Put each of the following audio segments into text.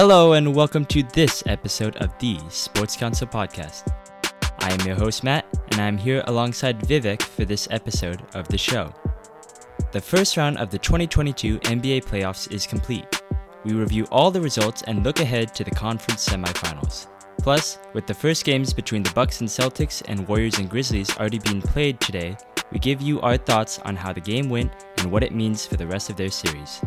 Hello, and welcome to this episode of the Sports Council Podcast. I am your host, Matt, and I'm here alongside Vivek for this episode of the show. The first round of the 2022 NBA playoffs is complete. We review all the results and look ahead to the conference semifinals. Plus, with the first games between the Bucks and Celtics and Warriors and Grizzlies already being played today, we give you our thoughts on how the game went and what it means for the rest of their series.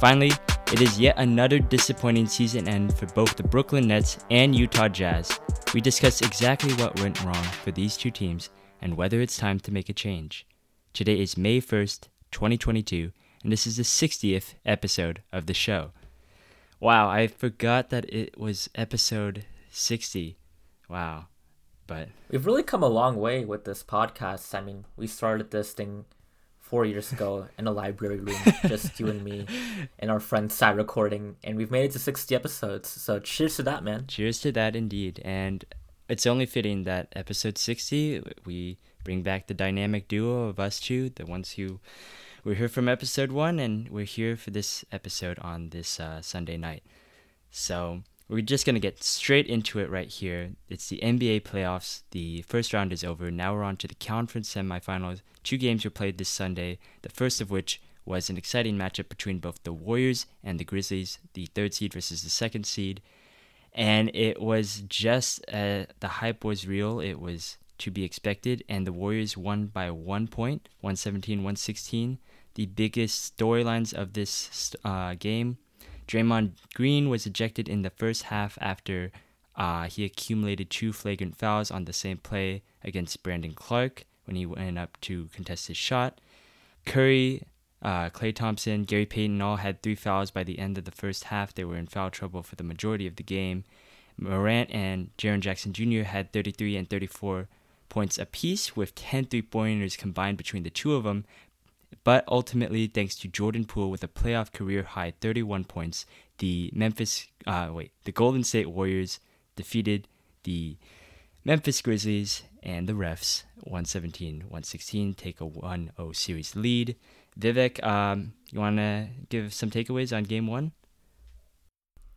Finally, it is yet another disappointing season end for both the Brooklyn Nets and Utah Jazz. We discuss exactly what went wrong for these two teams and whether it's time to make a change. Today is May 1st, 2022, and this is the 60th episode of the show. Wow, I forgot that it was episode 60. Wow. But we've really come a long way with this podcast. I mean, we started this thing four years ago in a library room, just you and me and our friend sat recording, and we've made it to 60 episodes. So cheers to that, man. Cheers to that, indeed. And it's only fitting that episode 60, we bring back the dynamic duo of us two, the ones who were here from episode one, and we're here for this episode on this uh, Sunday night. So we're just going to get straight into it right here. It's the NBA playoffs. The first round is over. Now we're on to the conference semifinals. Two games were played this Sunday, the first of which was an exciting matchup between both the Warriors and the Grizzlies, the third seed versus the second seed. And it was just uh, the hype was real. It was to be expected. And the Warriors won by one point, 117 116. The biggest storylines of this uh, game Draymond Green was ejected in the first half after uh, he accumulated two flagrant fouls on the same play against Brandon Clarke when he went up to contest his shot. Curry, uh, Klay Thompson, Gary Payton all had three fouls by the end of the first half. They were in foul trouble for the majority of the game. Morant and Jaren Jackson Jr. had 33 and 34 points apiece, with 10 three pointers combined between the two of them. But ultimately, thanks to Jordan Poole with a playoff career high 31 points, the Memphis, uh, wait, the Golden State Warriors defeated the Memphis Grizzlies and the refs 117 116 take a 1 0 series lead. Vivek, um, you want to give some takeaways on game one?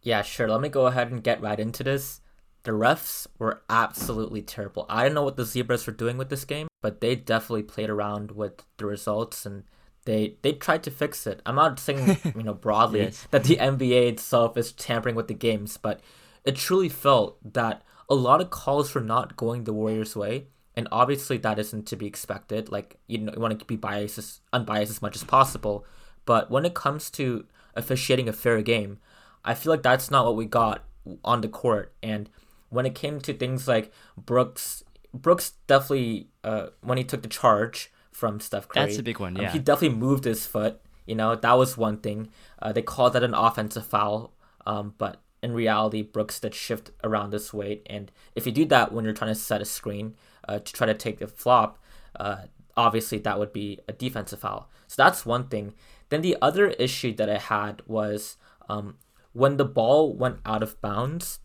Yeah, sure. Let me go ahead and get right into this. The refs were absolutely terrible. I don't know what the Zebras were doing with this game, but they definitely played around with the results and they they tried to fix it. I'm not saying you know broadly yes. that the NBA itself is tampering with the games, but it truly felt that a lot of calls were not going the Warriors' way, and obviously that isn't to be expected. Like you know, you want to be biased, as, unbiased as much as possible, but when it comes to officiating a fair game, I feel like that's not what we got on the court, and when it came to things like Brooks, Brooks definitely uh, when he took the charge from Steph Curry, that's a big one. Um, yeah, um, he definitely moved his foot. You know that was one thing. Uh, they called that an offensive foul, um, but in reality, Brooks did shift around this weight, and if you do that when you're trying to set a screen uh, to try to take the flop, uh, obviously that would be a defensive foul. So that's one thing. Then the other issue that I had was um, when the ball went out of bounds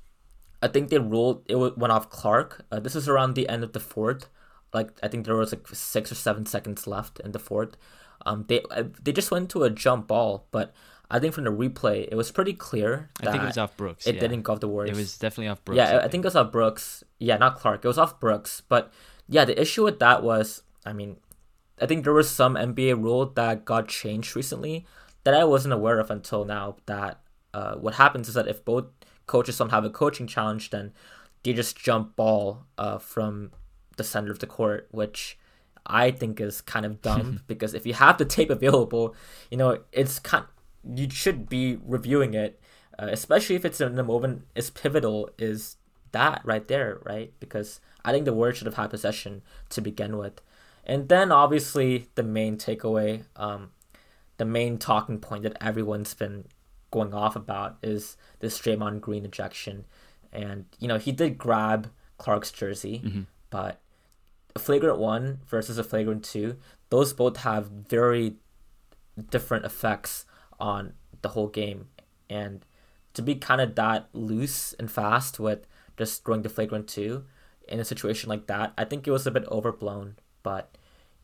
I think they ruled it went off Clarke. Uh, this is around the end of the fourth. Like I think there was like six or seven seconds left in the fourth. Um, they uh, they just went to a jump ball, but I think from the replay it was pretty clear. I think it was off Brooks. It yeah. didn't go off the Warriors. It was definitely off Brooks. Yeah, I think. I think it was off Brooks. Yeah, not Clarke. It was off Brooks. But yeah, the issue with that was, I mean, I think there was some NBA rule that got changed recently that I wasn't aware of until now. That uh, what happens is that if both coaches don't have a coaching challenge, then they just jump ball uh, from the center of the court, which I think is kind of dumb because if you have the tape available, you know it's kind you should be reviewing it, uh, especially if it's in the moment is pivotal. Is that right there, right? Because I think the word should have had possession to begin with, and then obviously the main takeaway, um, the main talking point that everyone's been going off about is this Draymond Green ejection. And, you know, he did grab Clarke's jersey, mm-hmm. but a flagrant one versus a flagrant two, those both have very different effects on the whole game. And to be kind of that loose and fast with just throwing the flagrant two in a situation like that, I think it was a bit overblown. But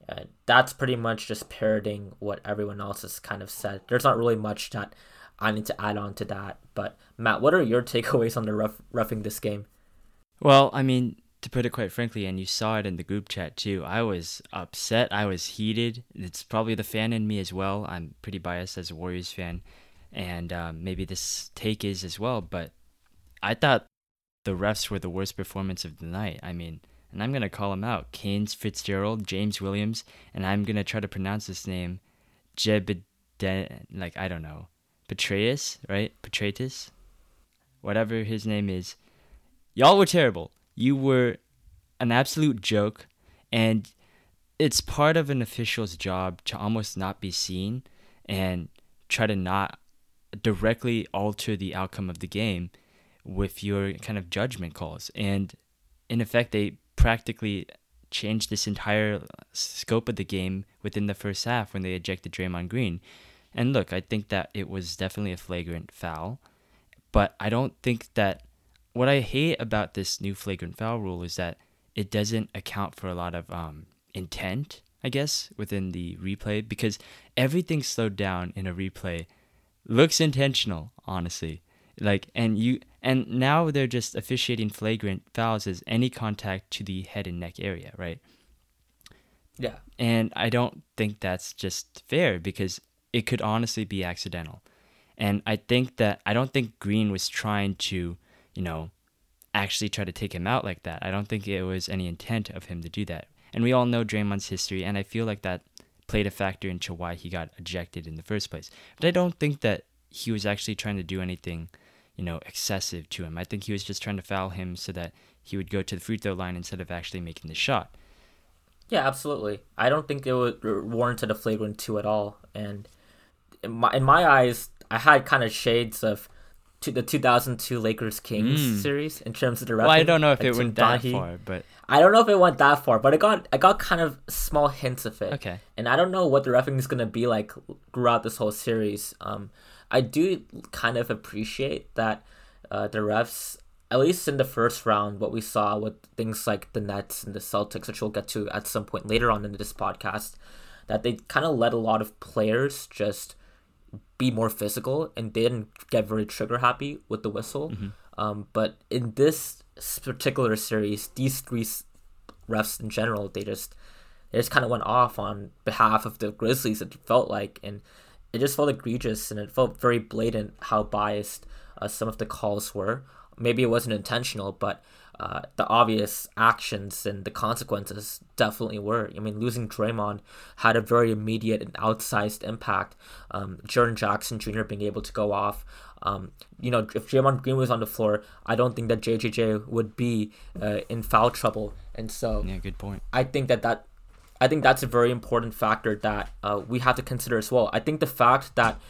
uh, that's pretty much just parroting what everyone else has kind of said. There's not really much that I need to add on to that. But Matt, what are your takeaways on the rough, roughing this game? Well, I mean, to put it quite frankly, and you saw it in the group chat too, I was upset. I was heated. It's probably the fan in me as well. I'm pretty biased as a Warriors fan, and um, maybe this take is as well. But I thought the refs were the worst performance of the night. I mean, and I'm gonna call them out: Kane Fitzgerald, James Williams, and I'm gonna try to pronounce this name, Jebed, like I don't know, Petraeus, right? Petraeus, whatever his name is. Y'all were terrible. You were an absolute joke, and it's part of an official's job to almost not be seen and try to not directly alter the outcome of the game with your kind of judgment calls. And in effect, they practically changed this entire scope of the game within the first half when they ejected Draymond Green. And look, I think that it was definitely a flagrant foul, but I don't think that what I hate about this new flagrant foul rule is that it doesn't account for a lot of um, intent, I guess, within the replay because everything slowed down in a replay looks intentional, honestly. Like and you and now they're just officiating flagrant fouls as any contact to the head and neck area, right? Yeah. And I don't think that's just fair because it could honestly be accidental. And I think that I don't think Green was trying to, you know, actually try to take him out like that. I don't think it was any intent of him to do that. And we all know Draymond's history, and I feel like that played a factor into why he got ejected in the first place. But I don't think that he was actually trying to do anything, you know, excessive to him. I think he was just trying to foul him so that he would go to the free throw line instead of actually making the shot. Yeah, absolutely. I don't think it would uh, warranted a flagrant two at all. And in my, in my eyes, I had kind of shades of to the 2002 Lakers Kings mm. series in terms of the Well, I don't know if it went that far, but I don't know if it went that far, but I got I got kind of small hints of it. Okay. And I don't know what the refing is gonna be like throughout this whole series. Um, I do kind of appreciate that uh, the refs, at least in the first round, what we saw with things like the Nets and the Celtics, which we'll get to at some point later on in this podcast, that they kind of let a lot of players just be more physical and they didn't get very trigger happy with the whistle. Mm-hmm. Um, but in this particular series, these three refs in general, they just they just kind of went off on behalf of the Grizzlies. It felt like, and it just felt egregious, and it felt very blatant how biased uh, some of the calls were. Maybe it wasn't intentional, but uh, the obvious actions and the consequences definitely were. I mean, losing Draymond had a very immediate and outsized impact. Um, Jaren Jackson Jr. being able to go off. Um, you know, if Draymond Green was on the floor, I don't think that JJJ would be uh, in foul trouble. And so, yeah, good point. I think that that I think that's a very important factor that uh, we have to consider as well. I think the fact that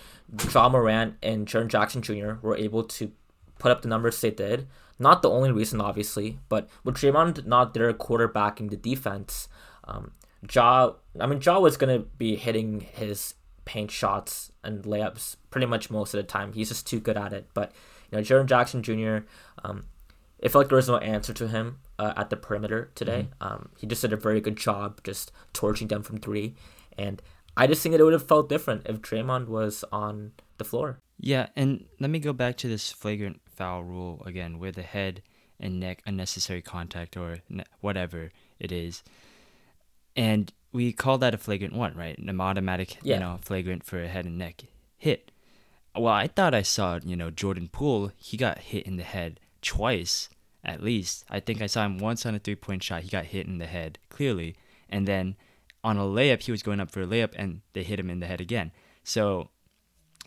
Ja Morant and Jaren Jackson Jr. were able to put up the numbers they did not the only reason, obviously, but with Draymond not there quarterbacking the defense, um, Ja, I mean, Ja was going to be hitting his paint shots and layups pretty much most of the time. He's just too good at it. But, you know, Jaren Jackson Jr., um, it felt like there was no answer to him uh, at the perimeter today. Mm-hmm. Um, he just did a very good job just torching them from three. And I just think that it would have felt different if Draymond was on the floor. Yeah, and let me go back to this flagrant foul rule again, where the head and neck unnecessary contact or whatever it is, and we call that a flagrant one, right? An automatic, yeah. you know, flagrant for a head and neck hit. Well, I thought I saw, you know, Jordan Poole. He got hit in the head twice, at least. I think I saw him once on a three-point shot. He got hit in the head clearly, and then on a layup, he was going up for a layup, and they hit him in the head again. So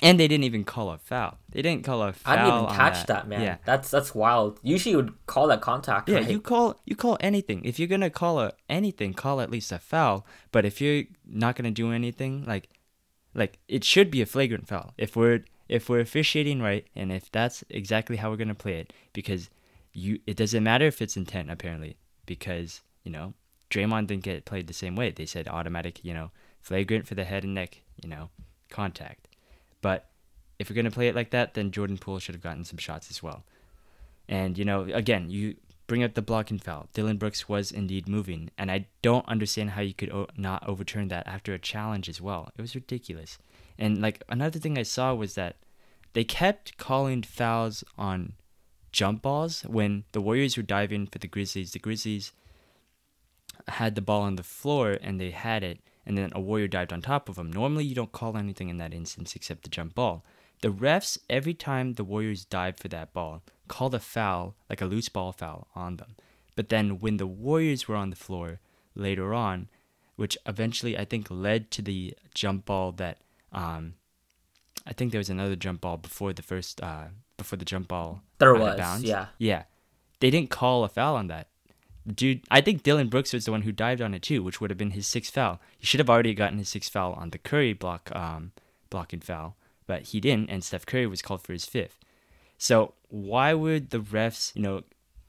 and they didn't even call a foul. They didn't call a foul. I didn't even catch that. that. man. Yeah. That's that's wild. Usually you would call that contact. Yeah, right? you call you call anything. If you're gonna call a anything, call at least a foul. But if you're not gonna do anything, like like it should be a flagrant foul. If we're if we're officiating right and if that's exactly how we're gonna play it, because you it doesn't matter if it's intent apparently, because, you know, Draymond didn't get played the same way. They said automatic, you know, flagrant for the head and neck, you know, contact. But if you're going to play it like that, then Jordan Poole should have gotten some shots as well. And, you know, again, you bring up the blocking foul. Dillon Brooks was indeed moving, and I don't understand how you could o- not overturn that after a challenge as well. It was ridiculous. And, like, another thing I saw was that they kept calling fouls on jump balls when the Warriors were diving for the Grizzlies. The Grizzlies had the ball on the floor and they had it, and then a Warrior dived on top of them. Normally, you don't call anything in that instance except the jump ball. The refs, every time the Warriors dived for that ball, called a foul, like a loose ball foul, on them. But then when the Warriors were on the floor later on, which eventually I think led to the jump ball that um, I think there was another jump ball before the first uh, before the jump ball. There was, bounds. yeah. Yeah, they didn't call a foul on that. Dude, I think Dillon Brooks was the one who dived on it too, which would have been his sixth foul. He should have already gotten his sixth foul on the Curry block um, blocking foul, but he didn't, and Steph Curry was called for his fifth. So why would the refs, you know,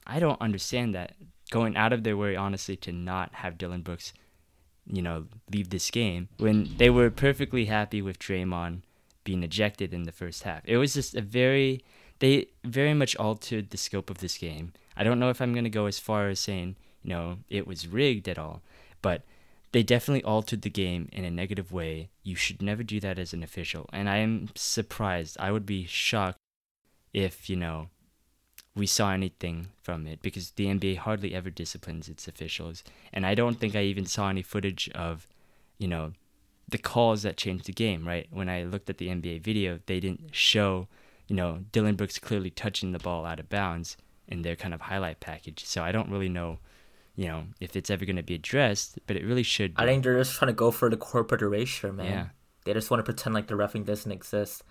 I don't understand that going out of their way, honestly, to not have Dillon Brooks, you know, leave this game when they were perfectly happy with Draymond being ejected in the first half. It was just a very, they very much altered the scope of this game. I don't know if I'm going to go as far as saying, you know, it was rigged at all, but they definitely altered the game in a negative way. You should never do that as an official. And I am surprised. I would be shocked if, you know, we saw anything from it because the NBA hardly ever disciplines its officials. And I don't think I even saw any footage of, you know, the calls that changed the game, right? When I looked at the NBA video, they didn't show, you know, Dillon Brooks clearly touching the ball out of bounds in their kind of highlight package. So I don't really know, you know, if it's ever going to be addressed, but it really should. Be. I think they're just trying to go for the corporate erasure, man. Yeah. They just want to pretend like the refing doesn't exist.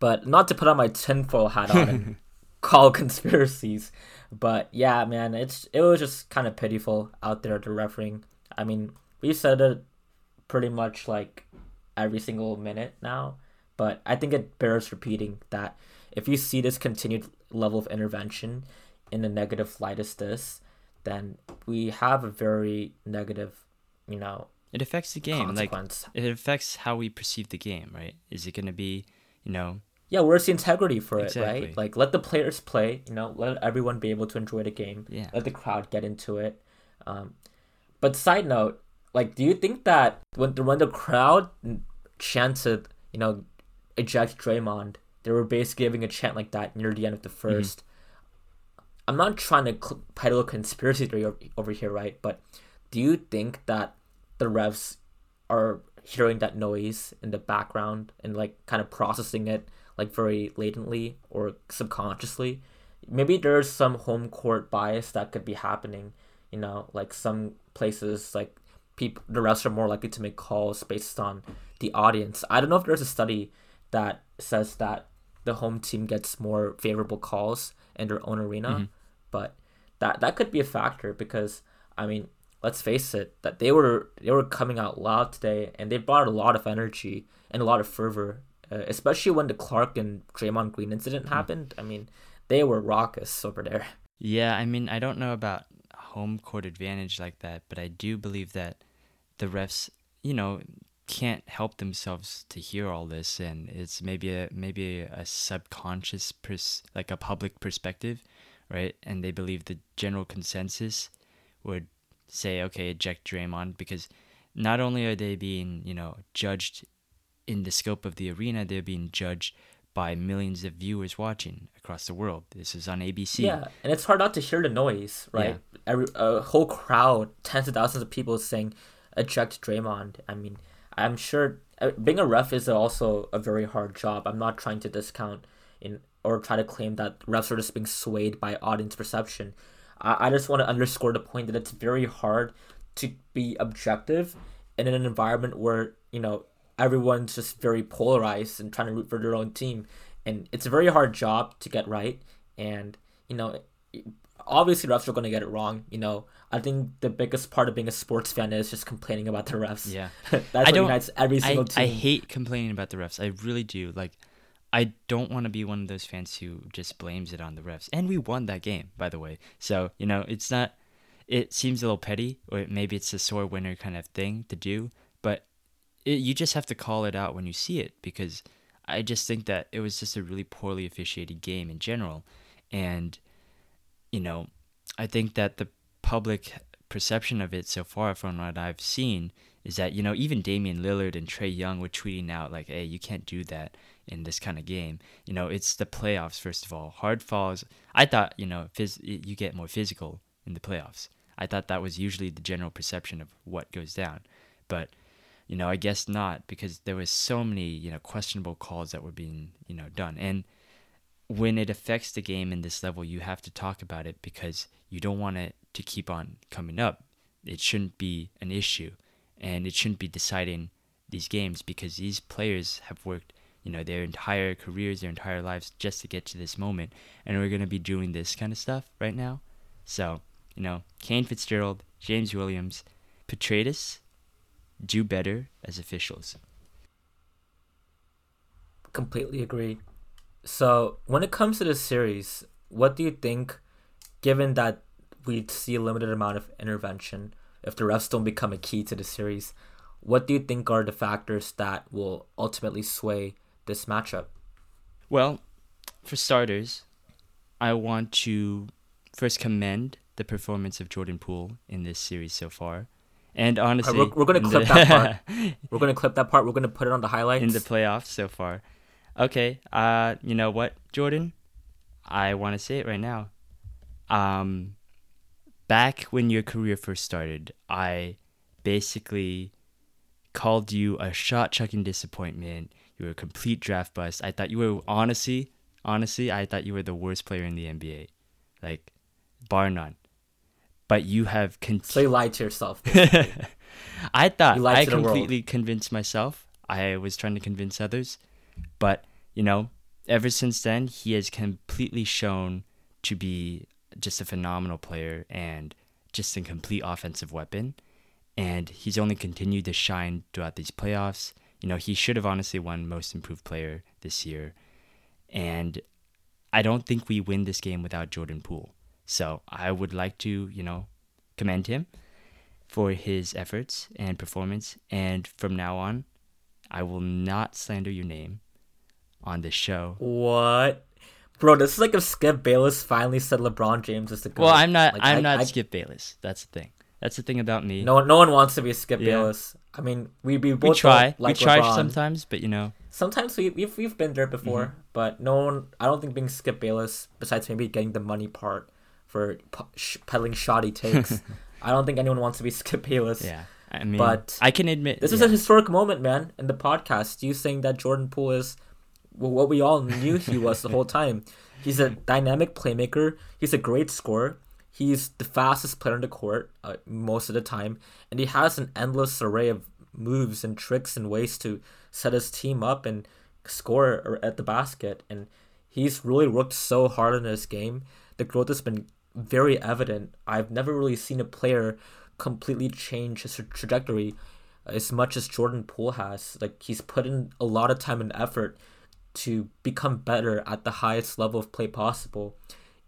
But not to put on my tinfoil hat on and call conspiracies. But yeah, man, it's it was just kind of pitiful out there the refereeing. I mean, we said it pretty much like every single minute now, but I think it bears repeating that if you see this continued level of intervention in a negative light as this, then we have a very negative, you know, it affects the game. Like it affects how we perceive the game, right? Is it going to be, you know, yeah, where's the integrity for it, Exactly. right? Like, let the players play. You know, let everyone be able to enjoy the game. Yeah. Let the crowd get into it. Um, but side note, like, do you think that when the, when the crowd chanted, you know, eject Draymond, they were basically giving a chant like that near the end of the 1st I'm not trying to cl- peddle a conspiracy theory over here, right? But do you think that the refs are hearing that noise in the background and like kind of processing it like very latently or subconsciously? Maybe there's some home court bias that could be happening. You know, like some places like people the refs are more likely to make calls based on the audience. I don't know if there's a study that says that the home team gets more favorable calls in their own arena, mm-hmm. But that that could be a factor because I mean, let's face it, that they were they were coming out loud today and they brought a lot of energy and a lot of fervor, uh, especially when the Clarke and Draymond Green incident happened. I mean, they were raucous over there. Yeah, I mean, I don't know about home court advantage like that, but I do believe that the refs, you know, can't help themselves to hear all this, and it's maybe a maybe a subconscious pers- like a public perspective, right? And they believe the general consensus would say, okay, eject Draymond because not only are they being, you know, judged in the scope of the arena, they're being judged by millions of viewers watching across the world. This is on ABC. Yeah, and it's hard not to hear the noise, right? Every a whole crowd, tens of thousands of people saying eject Draymond. I mean, I'm sure uh, being a ref is also a very hard job. I'm not trying to discount in or try to claim that refs are just being swayed by audience perception. I, I just want to underscore the point that it's very hard to be objective in an environment where you know everyone's just very polarized and trying to root for their own team, and it's a very hard job to get right. And you know, obviously refs are going to get it wrong. You know, I think the biggest part of being a sports fan is just complaining about the refs. Yeah. that's I what don't- unites every I, single team. I hate complaining about the refs. I really do. Like, I don't want to be one of those fans who just blames it on the refs. And we won that game, by the way. So, you know, it's not, it seems a little petty, or maybe it's a sore winner kind of thing to do, but it, you just have to call it out when you see it because I just think that it was just a really poorly officiated game in general. And, you know, I think that the public perception of it so far from what I've seen is that, you know, even Damian Lillard and Trae Young were tweeting out like, hey, you can't do that. In this kind of game. You know, it's the playoffs first of all. Hard falls. I thought you know, phys- you get more physical in the playoffs. I thought that was usually the general perception of what goes down, but you know, I guess not because there was so many you know questionable calls that were being you know done and when it affects the game in this level, you have to talk about it because you don't want it to keep on coming up. It shouldn't be an issue, and it shouldn't be deciding these games because these players have worked, you know, their entire careers, their entire lives just to get to this moment, and we're gonna be doing this kind of stuff right now. So, you know, Kane Fitzgerald, James Williams, Petraeus, do better as officials. Completely agree. So when it comes to this series, what do you think, given that we see a limited amount of intervention, if the refs don't become a key to the series, what do you think are the factors that will ultimately sway this matchup? Well, for starters, I want to first commend the performance of Jordan Poole in this series so far. And honestly, right, we're, we're going to clip the, that part. We're going to clip that part. We're going to put it on the highlights. In the playoffs so far. Okay, uh, you know what, Jordan? I want to say it right now. Um, back when your career first started, I basically called you a shot chucking disappointment. You were a complete draft bust. I thought you were honestly, honestly, I thought you were the worst player in the NBA, like bar none. But you have con- so you lied to yourself. I thought I completely convinced myself. I was trying to convince others, but you know, ever since then, he has completely shown to be just a phenomenal player and just a complete offensive weapon. And he's only continued to shine throughout these playoffs. You know, he should have honestly won Most Improved Player this year. And I don't think we win this game without Jordan Poole. So I would like to, you know, commend him for his efforts and performance. And from now on, I will not slander your name on this show. What? Bro, this is like if Skip Bayless finally said LeBron James is the goat. Well, I'm not. Like, I'm I, not I, Skip Bayless. That's the thing. That's the thing about me. No, no one wants to be Skip yeah. Bayless. I mean, we we both we try. Like we try sometimes, but you know. Sometimes we we've we've been there before, mm-hmm. but no one. I don't think being Skip Bayless, besides maybe getting the money part for p- peddling shoddy takes, I don't think anyone wants to be Skip Bayless. Yeah. I mean, but I can admit this yeah. is a historic moment, man. In the podcast, you saying that Jordan Poole is what we all knew he was the whole time. He's a dynamic playmaker. He's a great scorer. He's the fastest player on the court uh, most of the time, and he has an endless array of moves and tricks and ways to set his team up and score at the basket. And he's really worked so hard on this game. The growth has been very evident. I've never really seen a player completely change his trajectory as much as Jordan Poole has. Like he's put in a lot of time and effort to become better at the highest level of play possible.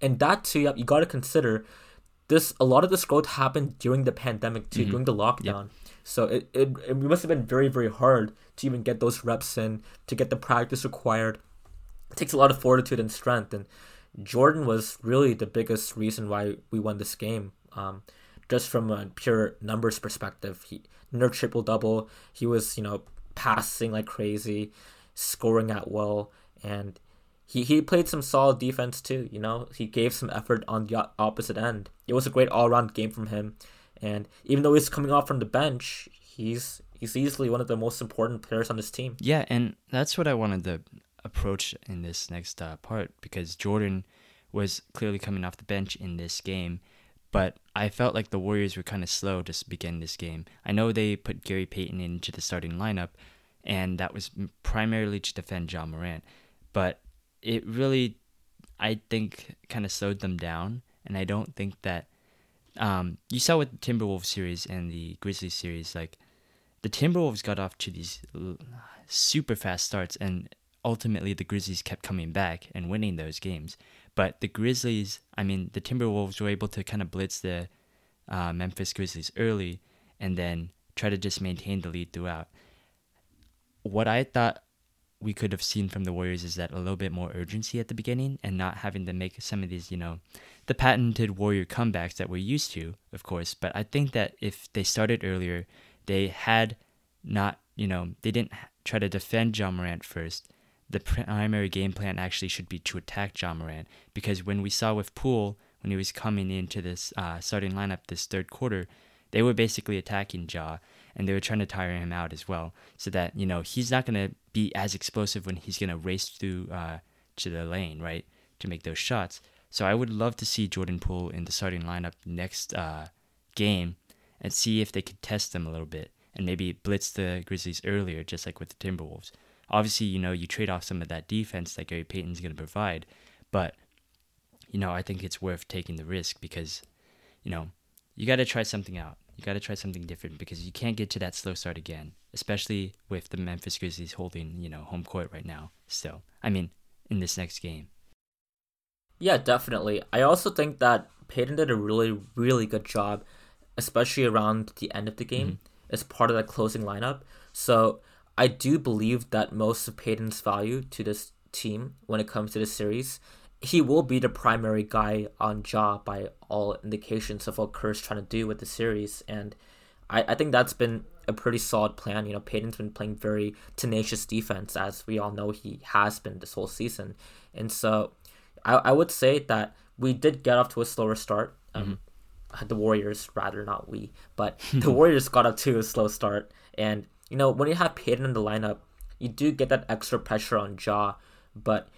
And that too, you got to consider this. A lot of this growth happened during the pandemic too, mm-hmm. during the lockdown. Yep. So it, it it must have been very very hard to even get those reps in, to get the practice required. It takes a lot of fortitude and strength. And Jordan was really the biggest reason why we won this game. Um, just from a pure numbers perspective, he near triple double. He was you know passing like crazy scoring at will, and he, he played some solid defense too. You know, he gave some effort on the opposite end. It was a great all around game from him, and even though he's coming off from the bench, he's he's easily one of the most important players on this team. Yeah, and that's what I wanted to approach in this next uh, part because Jordan was clearly coming off the bench in this game, but I felt like the Warriors were kind of slow to begin this game. I know they put Gary Payton into the starting lineup, and that was primarily to defend Ja Morant. But it really, I think, kind of slowed them down, and I don't think that. Um, you saw with the Timberwolves series and the Grizzlies series, like the Timberwolves got off to these super fast starts, and ultimately the Grizzlies kept coming back and winning those games. But the Grizzlies, I mean, the Timberwolves were able to kind of blitz the uh, Memphis Grizzlies early and then try to just maintain the lead throughout what I thought we could have seen from the Warriors is that a little bit more urgency at the beginning and not having to make some of these, you know, the patented Warrior comebacks that we're used to, of course. But I think that if they started earlier, they had not, you know, they didn't try to defend Ja Morant first. the primary game plan actually should be to attack Ja Morant because when we saw with Poole when he was coming into this uh, starting lineup this third quarter, they were basically attacking Ja and they were trying to tire him out as well, so that you know he's not gonna be as explosive when he's gonna race through uh, to the lane, right, to make those shots. So I would love to see Jordan Poole in the starting lineup next uh, game and see if they could test them a little bit and maybe blitz the Grizzlies earlier, just like with the Timberwolves. Obviously, you know, you trade off some of that defense that Gary Payton's going to provide, but you know, I think it's worth taking the risk because, you know, you got to try something out. You got to try something different because you can't get to that slow start again, especially with the Memphis Grizzlies holding, you know, home court right now. So, I mean, in this next game. Yeah, definitely. I also think that Payton did a really, really good job, especially around the end of the game, mm-hmm. as part of that closing lineup. So I do believe that most of Payton's value to this team when it comes to the series he will be the primary guy on Ja by all indications of what Kerr's trying to do with the series. And I, I think that's been a pretty solid plan. You know, Payton's been playing very tenacious defense, as we all know he has been this whole season. And so I, I would say that we did get off to a slower start. Um, mm-hmm. The Warriors, rather, not we, but the Warriors got up to a slow start. And, you know, when you have Payton in the lineup, you do get that extra pressure on Ja, but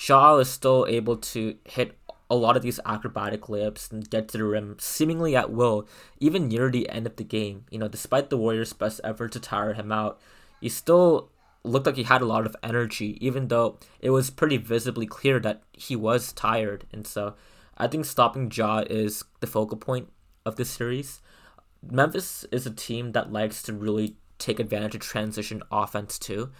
Ja is still able to hit a lot of these acrobatic layups and get to the rim seemingly at will, even near the end of the game. You know, despite the Warriors' best effort to tire him out, he still looked like he had a lot of energy, even though it was pretty visibly clear that he was tired. And so I think stopping Ja is the focal point of this series. Memphis is a team that likes to really take advantage of transition offense too.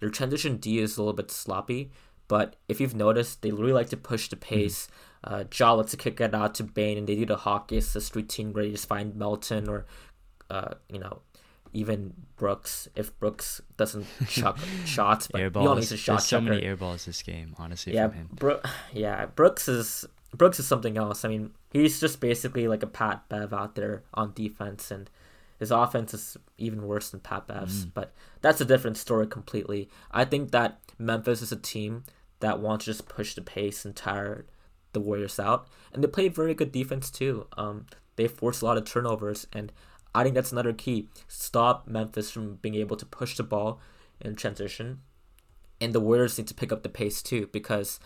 Their transition D is a little bit sloppy, but if you've noticed, they really like to push the mm-hmm. pace. Uh, Ja lets to kick it out to Bane, and they do the hockey assist routine where you just find Melton or, uh, you know, even Brooks. If Brooks doesn't chuck shots, but air balls. he only needs a shot. There's so many air balls this game, honestly. Yeah, from him. Bro- yeah, Brooks is Brooks is something else. I mean, he's just basically like a Pat Bev out there on defense, and his offense is even worse than Pat Bev's. Mm. But that's a different story completely. I think that Memphis is a team that want to just push the pace and tire the Warriors out. And they play very good defense too. Um, they force a lot of turnovers, and I think that's another key. Stop Memphis from being able to push the ball in transition. And the Warriors need to pick up the pace too, because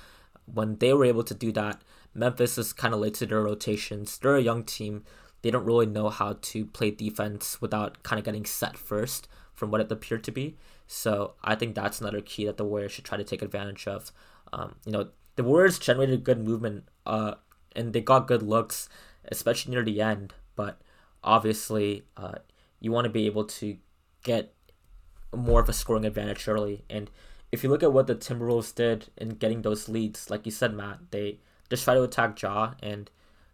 when they were able to do that, Memphis is kind of late to their rotations. They're a young team. They don't really know how to play defense without kind of getting set first from what it appeared to be. So I think that's another key that the Warriors should try to take advantage of. Um, you know, the Warriors generated good movement, uh, and they got good looks, especially near the end. But obviously, uh, you want to be able to get more of a scoring advantage early. And if you look at what the Timberwolves did in getting those leads, like you said, Matt, they just try to attack Ja and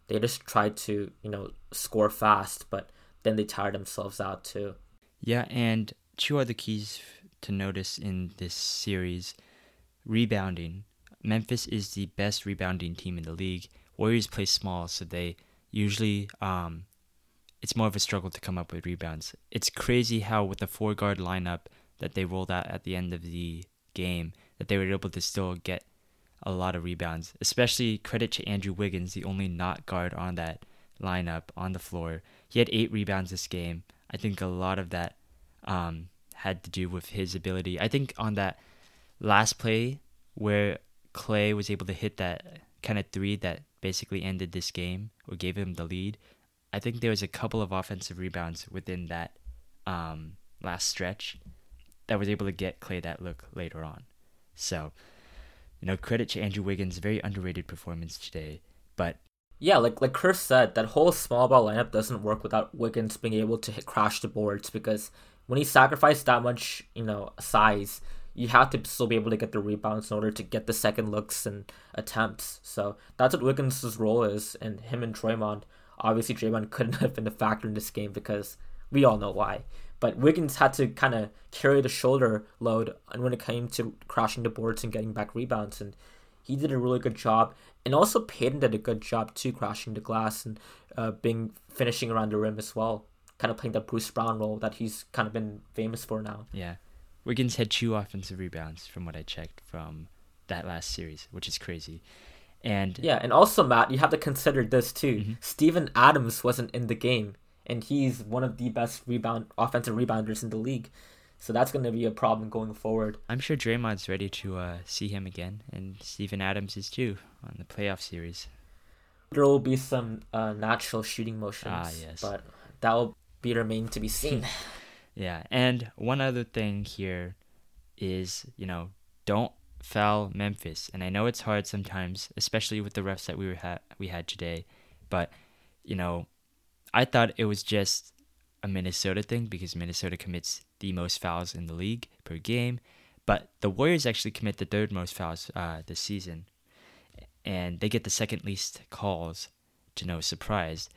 they just try to you know score fast, but then they tire themselves out too. Yeah, and two other keys to notice in this series rebounding. Memphis is the best rebounding team in the league. Warriors play small, so they usually um, it's more of a struggle to come up with rebounds. It's crazy how with the four guard lineup that they rolled out at the end of the game that they were able to still get a lot of rebounds. Especially credit to Andrew Wiggins, the only not guard on that lineup on the floor. He had eight rebounds this game. I think a lot of that um, had to do with his ability. I think on that last play where Klay was able to hit that kind of three that basically ended this game or gave him the lead, I think there was a couple of offensive rebounds within that um, last stretch that was able to get Klay that look later on. So, you know, credit to Andrew Wiggins, very underrated performance today. But yeah, like like Chris said, that whole small ball lineup doesn't work without Wiggins being able to hit, crash the boards because when he sacrificed that much, you know, size, you have to still be able to get the rebounds in order to get the second looks and attempts. So that's what Wiggins' role is, and him and Draymond. Obviously, Draymond couldn't have been a factor in this game because we all know why. But Wiggins had to kind of carry the shoulder load and when it came to crashing the boards and getting back rebounds, and he did a really good job. And also Payton did a good job too, crashing the glass and uh, being finishing around the rim as well kind of playing that Bruce Brown role that he's kind of been famous for now. Yeah. Wiggins had two offensive rebounds from what I checked from that last series, which is crazy. And yeah, and also Matt, you have to consider this too. Mm-hmm. Steven Adams wasn't in the game, and he's one of the best rebound offensive rebounders in the league. So that's going to be a problem going forward. I'm sure Draymond's ready to uh, see him again, and Steven Adams is too on the playoff series. There will be some uh, natural shooting motions, ah, yes. but that will be remain to be seen. yeah, and one other thing here is, you know, don't foul Memphis. And I know it's hard sometimes, especially with the refs that we were ha- we had today, but you know, I thought it was just a Minnesota thing because Minnesota commits the most fouls in the league per game, but the Warriors actually commit the third most fouls uh, this season, and they get the second least calls, to no surprise.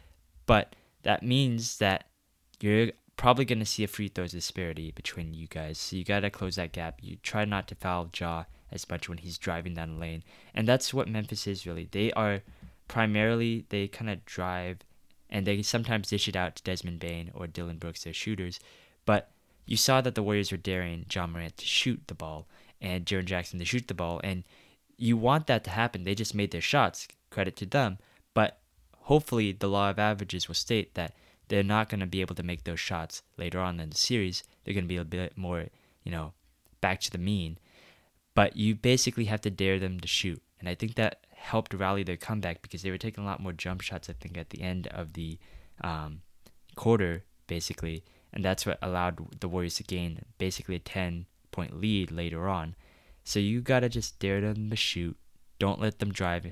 But that means that you're probably going to see a free throws disparity between you guys. So you got to close that gap. You try not to foul Ja as much when he's driving down the lane. And that's what Memphis is really. They are primarily, they kind of drive and they sometimes dish it out to Desmond Bane or Dillon Brooks, their shooters. But you saw that the Warriors were daring Ja Morant to shoot the ball and Jaren Jackson to shoot the ball. And you want that to happen. They just made their shots. Credit to them. But hopefully, the law of averages will state that they're not going to be able to make those shots later on in the series. They're going to be a bit more, you know, back to the mean. But you basically have to dare them to shoot. And I think that helped rally their comeback because they were taking a lot more jump shots, I think, at the end of the um, quarter, basically. And that's what allowed the Warriors to gain basically a 10 point lead later on. So you got to just dare them to shoot. Don't let them drive.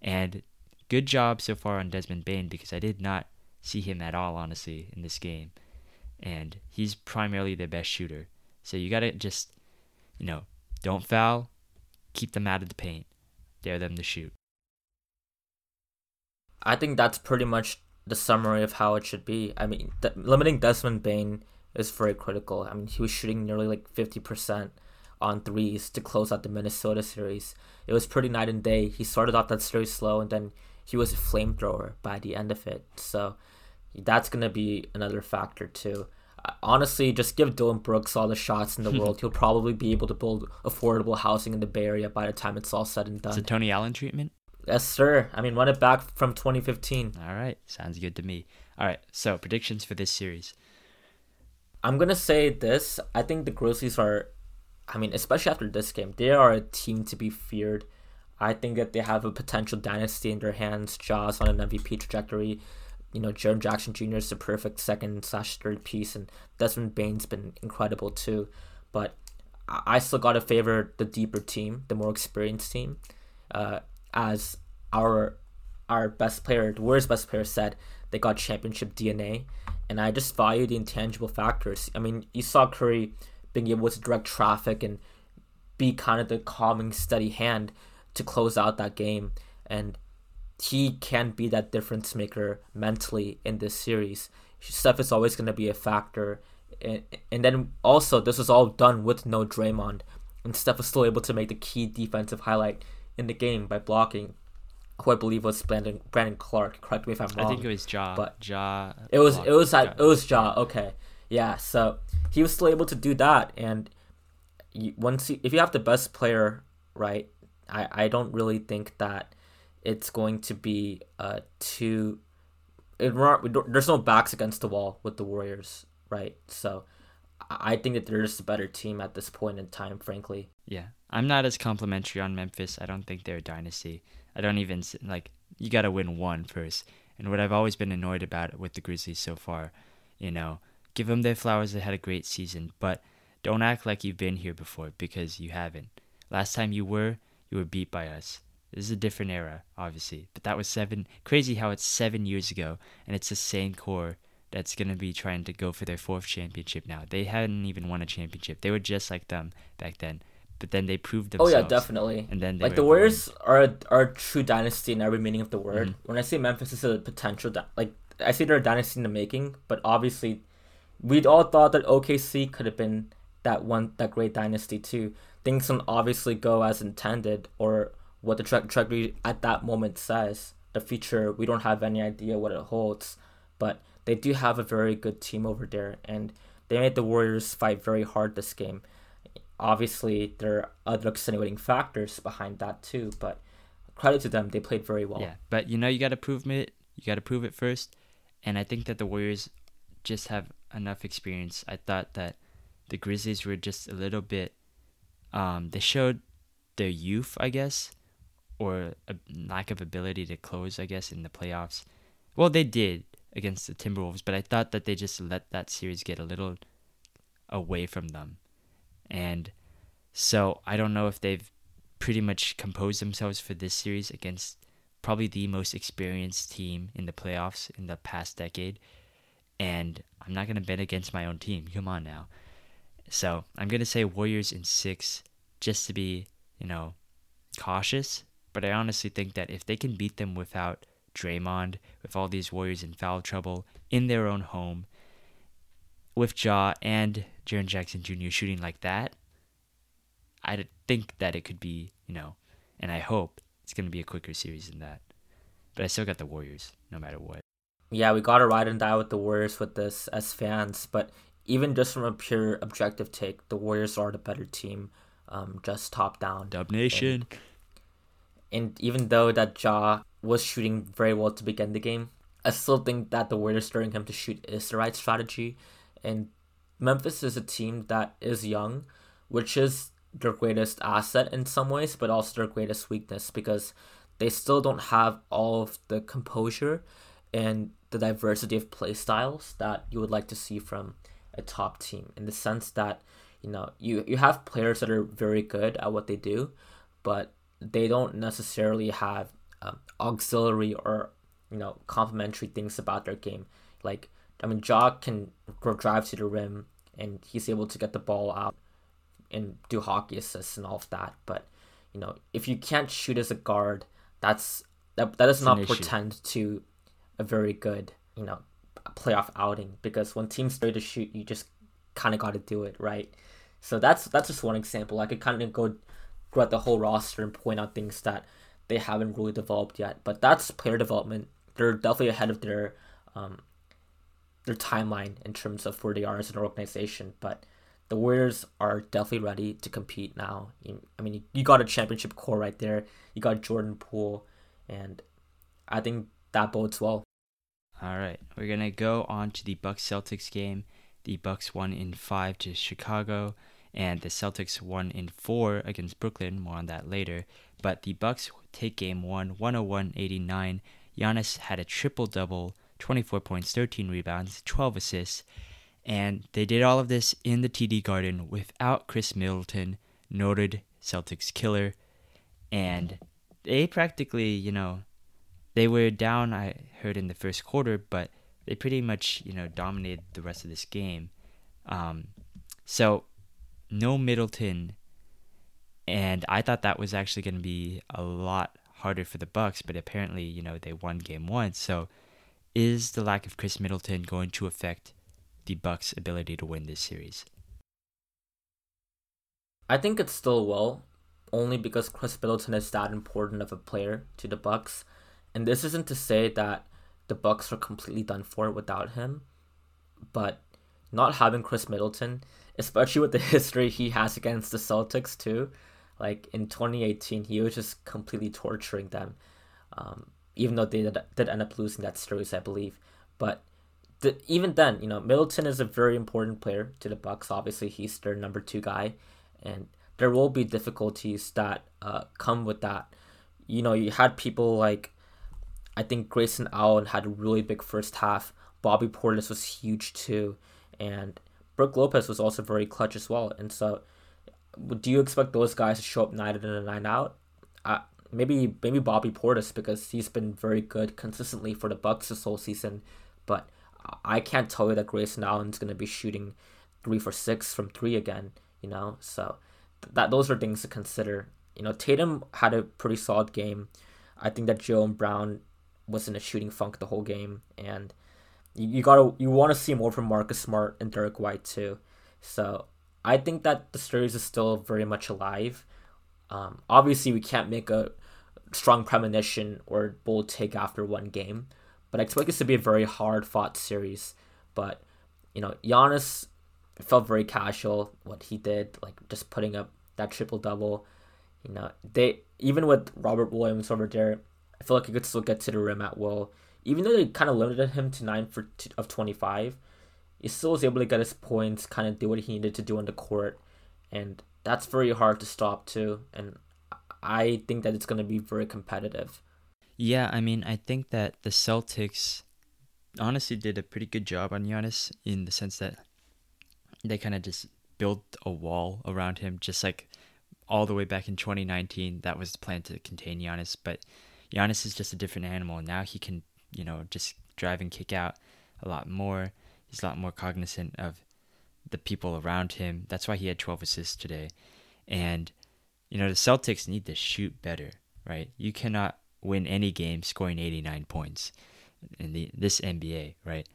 And good job so far on Desmond Bane because I did not see him at all, honestly, in this game. And he's primarily their best shooter. So you got to just, you know, don't foul, keep them out of the paint, dare them to shoot. I think that's pretty much the summary of how it should be. I mean, th- limiting Desmond Bane is very critical. I mean, he was shooting nearly like 50% on threes to close out the Minnesota series. It was pretty night and day. He started off that series slow and then he was a flamethrower by the end of it. So that's going to be another factor too uh, honestly, just give Dillon Brooks all the shots in the world. He'll probably be able to build affordable housing in the Bay Area by the time it's all said and done. It's a Tony Allen treatment? Yes, sir. I mean, run it back from 2015. All right. Sounds good to me. All right. So, predictions for this series. I'm going to say this. I think the Grizzlies are, I mean, especially after this game, they are a team to be feared. I think that they have a potential dynasty in their hands. Ja's on an MVP trajectory you know, Jaren Jackson Jr. is the perfect second slash third piece, and Desmond Bane's been incredible too. But I still gotta favor the deeper team, the more experienced team, uh, as our our best player, the Warriors' best player said, they got championship DNA, and I just value the intangible factors. I mean, you saw Curry being able to direct traffic and be kind of the calming, steady hand to close out that game, and he can be that difference maker mentally in this series. Steph is always going to be a factor. And, and then also, this was all done with no Draymond. And Steph was still able to make the key defensive highlight in the game by blocking, who I believe was Brandon Brandon Clarke. Correct me if I'm wrong. I think it was Ja. But Ja. It was it was ja. it was Ja. Okay, yeah. So he was still able to do that, and you, once you, if you have the best player, right? I I don't really think that it's going to be uh too it, there's no backs against the wall with the Warriors, right? So I think that they're just a better team at this point in time, frankly. Yeah, I'm not as complimentary on Memphis. I don't think they're a dynasty. I don't even like you got to win one first. And what I've always been annoyed about with the Grizzlies so far, you know, give them their flowers. They had a great season, but don't act like you've been here before because you haven't. Last time you were, you were beat by us. This is a different era, obviously, but that was seven. Crazy how it's seven years ago, and it's the same core that's gonna be trying to go for their fourth championship now. They hadn't even won a championship. They were just like them back then, but then they proved themselves. Oh yeah, definitely. And then like the Warriors are a, are a true dynasty in every meaning of the word. Mm-hmm. When I say Memphis is a potential, di- like I say they're a dynasty in the making, but obviously, we'd all thought that OKC could have been that one that great dynasty too. Things don't obviously go as intended, or what the tra- trajectory at that moment says. The future, we don't have any idea what it holds, but they do have a very good team over there, and they made the Warriors fight very hard this game. obviously there are other extenuating factors behind that too. But credit to them, they played very well. Yeah, but you know you got to prove it. You got to prove it first, and I think that the Warriors just have enough experience. I thought that the Grizzlies were just a little bit. Um, they showed their youth, I guess, or a lack of ability to close, I guess, in the playoffs. Well, they did against the Timberwolves, but I thought that they just let that series get a little away from them. And so I don't know if they've pretty much composed themselves for this series against probably the most experienced team in the playoffs in the past decade. And I'm not going to bet against my own team. Come on now. So I'm going to say Warriors in six just to be, you know, cautious. But I honestly think that if they can beat them without Draymond, with all these Warriors in foul trouble in their own home, with Ja and Jaren Jackson Jr. shooting like that, I think that it could be, you know, and I hope it's going to be a quicker series than that. But I still got the Warriors, no matter what. Yeah, we got to ride and die with the Warriors with this as fans. But even just from a pure objective take, the Warriors are the better team, um, just top down. Dub Nation. And, and even though that Ja was shooting very well to begin the game, I still think that the Warriors stirring him to shoot is the right strategy. And Memphis is a team that is young, which is their greatest asset in some ways, but also their greatest weakness because they still don't have all of the composure and the diversity of play styles that you would like to see from a top team in the sense that you know you, you have players that are very good at what they do but they don't necessarily have um, auxiliary or you know complementary things about their game like i mean Ja can drive to the rim and he's able to get the ball out and do hockey assists and all of that. But you know, if you can't shoot as a guard, that's that that does not portend to a very good you know playoff outing because when teams ready to shoot, you just kind of got to do it right. So that's that's just one example. I could kind of go throughout the whole roster and point out things that they haven't really developed yet. But that's player development. They're definitely ahead of their um, their timeline in terms of where they are as an organization. But the Warriors are definitely ready to compete now. I mean, you got a championship core right there. You got Jordan Poole, and I think that bodes well. All right, we're gonna go on to the Bucks Celtics game. The Bucks won in five to Chicago, and the Celtics won in four against Brooklyn. More on that later. But the Bucks take game one, 101-89. Giannis had a triple double, 24 points, 13 rebounds, 12 assists and they did all of this in the TD Garden without Khris Middleton, noted Celtics killer. And they practically, you know, they were down, I heard, in the first quarter, but they pretty much, you know, dominated the rest of this game. Um, so, no Middleton. And I thought that was actually going to be a lot harder for the Bucks, but apparently, you know, they won game one. So, is the lack of Khris Middleton going to affect the Bucks' ability to win this series? I think it still will, only because Khris Middleton is that important of a player to the Bucks, and this isn't to say that the Bucks are completely done for without him, but not having Khris Middleton, especially with the history he has against the Celtics too, like in 2018 he was just completely torturing them, um, even though they did, end up losing that series, I believe, but the, even then, you know, Middleton is a very important player to the Bucks. Obviously, he's their number two guy, and there will be difficulties that uh, come with that. You know, you had people like, I think Grayson Allen had a really big first half. Bobby Portis was huge too, and Brook Lopez was also very clutch as well. And so, do you expect those guys to show up night in and night out? Uh, maybe maybe Bobby Portis because he's been very good consistently for the Bucks this whole season, but I can't tell you that Grayson Allen's going to be shooting three for six from three again, you know? So that those are things to consider. You know, Tatum had a pretty solid game. I think that Jaylen Brown was in a shooting funk the whole game, and you, you gotta you want to see more from Marcus Smart and Derrick White too. So I think that the series is still very much alive. Um, obviously, we can't make a strong premonition or bold take after one game, but I expect this to be a very hard fought series. But you know, Giannis felt very casual what he did, like just putting up that triple double. You know, they even with Robert Williams over there, I feel like he could still get to the rim at will. Even though they kind of limited him to nine for t- of twenty five, he still was able to get his points, kind of do what he needed to do on the court, and that's very hard to stop too. And I think that it's going to be very competitive. Yeah, I mean, I think that the Celtics honestly did a pretty good job on Giannis in the sense that they kind of just built a wall around him, just like all the way back in 2019. That was the plan to contain Giannis, but Giannis is just a different animal. Now he can, you know, just drive and kick out a lot more. He's a lot more cognizant of the people around him. That's why he had 12 assists today. And, you know, the Celtics need to shoot better, right? You cannot win any game scoring 89 points in the this NBA, right?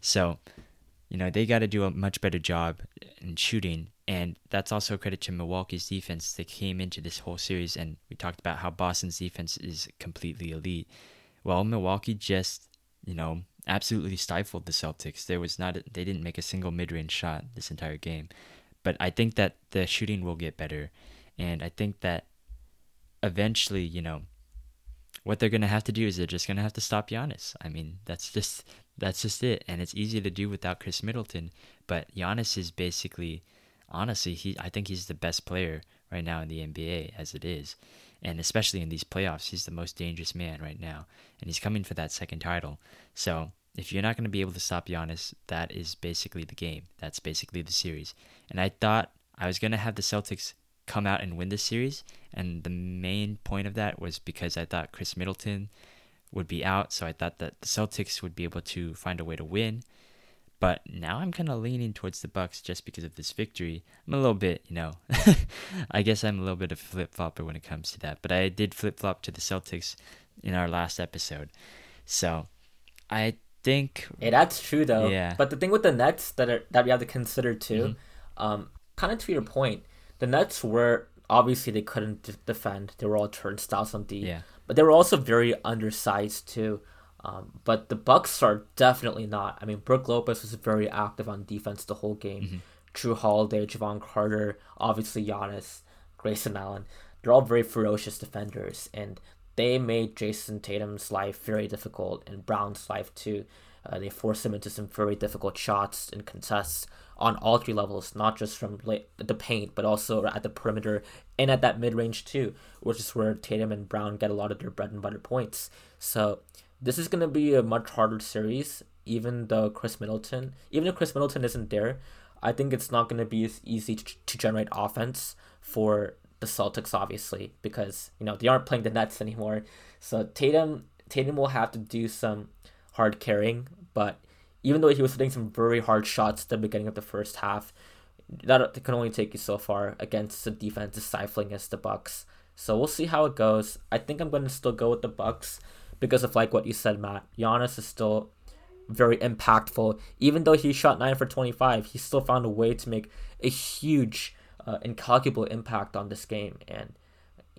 So, you know, they got to do a much better job in shooting. And that's also a credit to Milwaukee's defense. They came into this whole series, and we talked about how Boston's defense is completely elite. Well, Milwaukee just, you know, absolutely stifled the Celtics. There was not, a, they didn't make a single mid range shot this entire game. But I think that the shooting will get better. And I think that eventually, you know, what they're gonna have to do is they're just gonna have to stop Giannis. I mean, that's just that's just it, and it's easy to do without Khris Middleton. But Giannis is basically, honestly, he I think he's the best player right now in the NBA as it is, and especially in these playoffs, he's the most dangerous man right now, and he's coming for that second title. So if you're not going to be able to stop Giannis, that is basically the game. That's basically the series. And I thought I was going to have the Celtics come out and win this series. And the main point of that was because I thought Khris Middleton would be out, so I thought that the Celtics would be able to find a way to win. But now I'm kind of leaning towards the Bucks just because of this victory. I'm a little bit, you know, I guess I'm a little bit of a flip flopper when it comes to that. But I did flip flop to the Celtics in our last episode, so I think. Yeah, that's true though. Yeah. But the thing with the Nets that are, that we have to consider too, mm-hmm. um, kind of to your point, the Nets were obviously they couldn't defend. They were all turnstiles on D. Yeah. But they were also very undersized too. Um, but the Bucks are definitely not. I mean, Brook Lopez was very active on defense the whole game. mm hmm Jrue Holiday, Jevon Carter, obviously Giannis, Grayson Allen. They're all very ferocious defenders, and they made Jayson Tatum's life very difficult and Brown's life too. Uh, they forced him into some very difficult shots and contests on all three levels, not just from the paint, but also at the perimeter and at that mid range too, which is where Tatum and Brown get a lot of their bread and butter points. So this is going to be a much harder series, even though Khris Middleton, even if Khris Middleton isn't there, I think it's not going to be as easy to, to generate offense for the Celtics, obviously, because you know they aren't playing the Nets anymore. So Tatum, Tatum will have to do some hard carrying, but even though he was hitting some very hard shots at the beginning of the first half, that can only take you so far against the defense as stifling as the Bucks. So we'll see how it goes. I think I'm going to still go with the Bucks because of like what you said, Matt. Giannis is still very impactful. Even though he shot nine for 25, he still found a way to make a huge, uh, incalculable impact on this game, and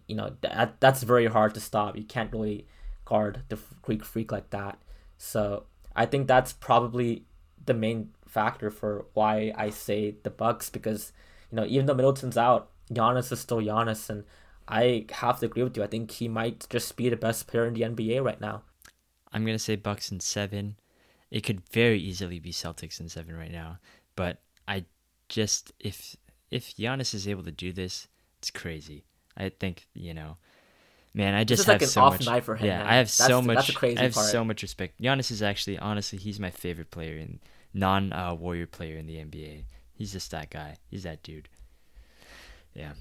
you know that that's very hard to stop. You can't really guard the Greek freak like that. So I think that's probably the main factor for why I say the Bucks because you know even though Middleton's out, Giannis is still Giannis, and I have to agree with you. I think he might just be the best player in the NBA right now. I'm gonna say Bucks in seven. It could very easily be Celtics in seven right now, but I just if if Giannis is able to do this, it's crazy. I think you know Man, I just have like so much. Night for him, yeah. I have that's, so much. That's a crazy I have part. so much respect. Giannis is actually, honestly, he's my favorite player and non uh, Warrior player in the NBA. He's just that guy. He's that dude. Yeah,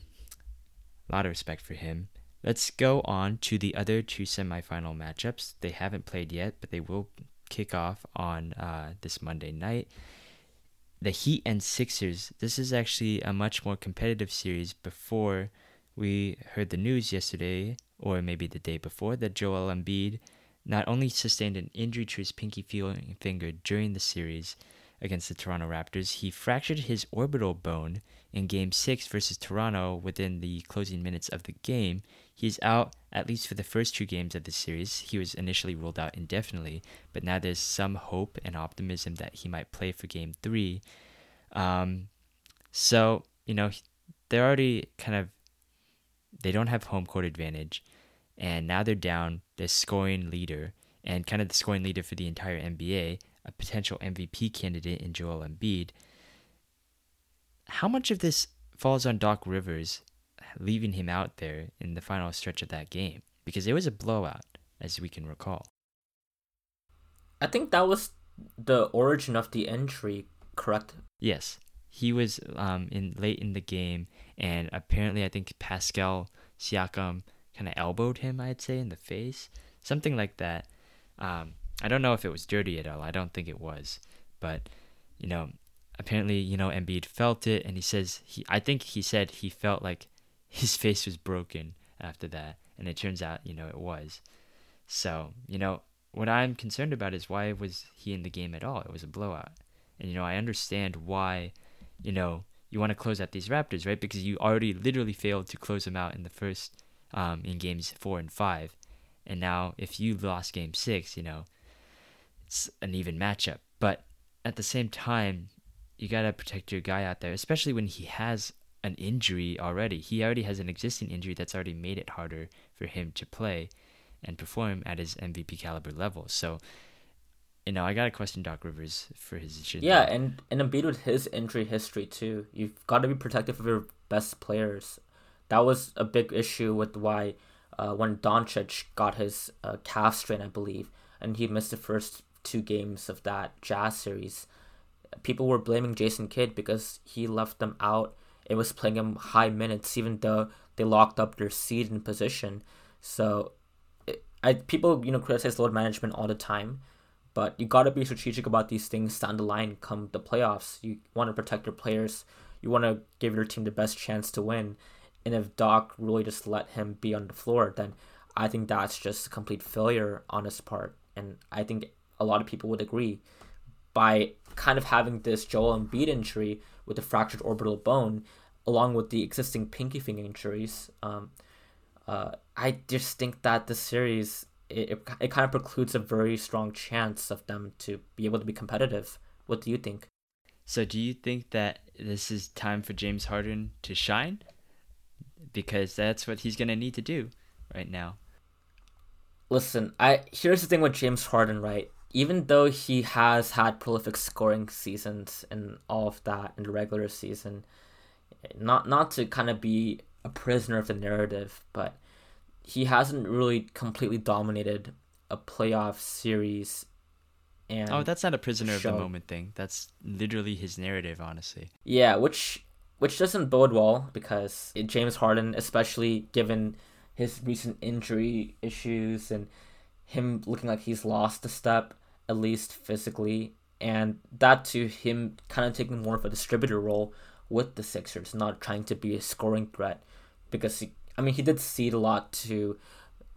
a lot of respect for him. Let's go on to the other two semifinal matchups. They haven't played yet, but they will kick off on uh, this Monday night. The Heat and Sixers. This is actually a much more competitive series. Before we heard the news yesterday or maybe the day before, that Joel Embiid not only sustained an injury to his pinky finger during the series against the Toronto Raptors, he fractured his orbital bone in Game 6 versus Toronto within the closing minutes of the game. He's out at least for the first two games of the series. He was initially ruled out indefinitely, but now there's some hope and optimism that he might play for Game 3. Um, So, you know, they're already kind of they don't have home court advantage and now they're down the scoring leader and kind of the scoring leader for the entire NBA, a potential MVP candidate in Joel Embiid. How much of this falls on Doc Rivers leaving him out there in the final stretch of that game? Because it was a blowout, as we can recall. I think that was the origin of the injury, correct? Yes. He was um, in late in the game, and apparently, I think Pascal Siakam kind of elbowed him, I'd say, in the face, something like that. Um, I don't know if it was dirty at all. I don't think it was, but you know, apparently, you know, Embiid felt it, and he says he. I think he said he felt like his face was broken after that, and it turns out, you know, it was. So, you know, what I'm concerned about is why was he in the game at all? It was a blowout, and you know, I understand why, you know, you want to close out these Raptors, right? Because you already literally failed to close them out in the first, um, in games four and five, and now if you lost game six, you know, it's an even matchup. But at the same time, you gotta protect your guy out there, especially when he has an injury already. He already has an existing injury that's already made it harder for him to play and perform at his MVP caliber level. So, you know, I gotta question Doc Rivers for his. Yeah, and and Embiid with his injury history too. You've got to be protective of your best players. That was a big issue with why uh, when Doncic got his uh, calf strain, I believe, and he missed the first two games of that Jazz series people were blaming Jason Kidd because he left them out. It was playing him high minutes, even though they locked up their seed and position. So, it, I people you know criticize load management all the time, but you got to be strategic about these things down the line. Come the playoffs, you want to protect your players. You want to give your team the best chance to win. And if Doc really just let him be on the floor, then I think that's just a complete failure on his part. And I think a lot of people would agree by kind of having this Joel Embiid injury with the fractured orbital bone, along with the existing pinky finger injuries. Um, uh, I just think that the series it, it, it kind of precludes a very strong chance of them to be able to be competitive. What do you think? So, do you think that this is time for James Harden to shine? Because that's what he's gonna need to do right now. Listen, I here's the thing with James Harden, right? Even though he has had prolific scoring seasons and all of that in the regular season, not not to kind of be a prisoner of the narrative, but he hasn't really completely dominated a playoff series. And oh, that's not a prisoner show. of the moment thing. That's literally his narrative, honestly. Yeah, which which doesn't bode well because James Harden, especially given his recent injury issues and him looking like he's lost a step, at least physically, and that to him kind of taking more of a distributor role with the Sixers, not trying to be a scoring threat, because he, I mean he did cede a lot to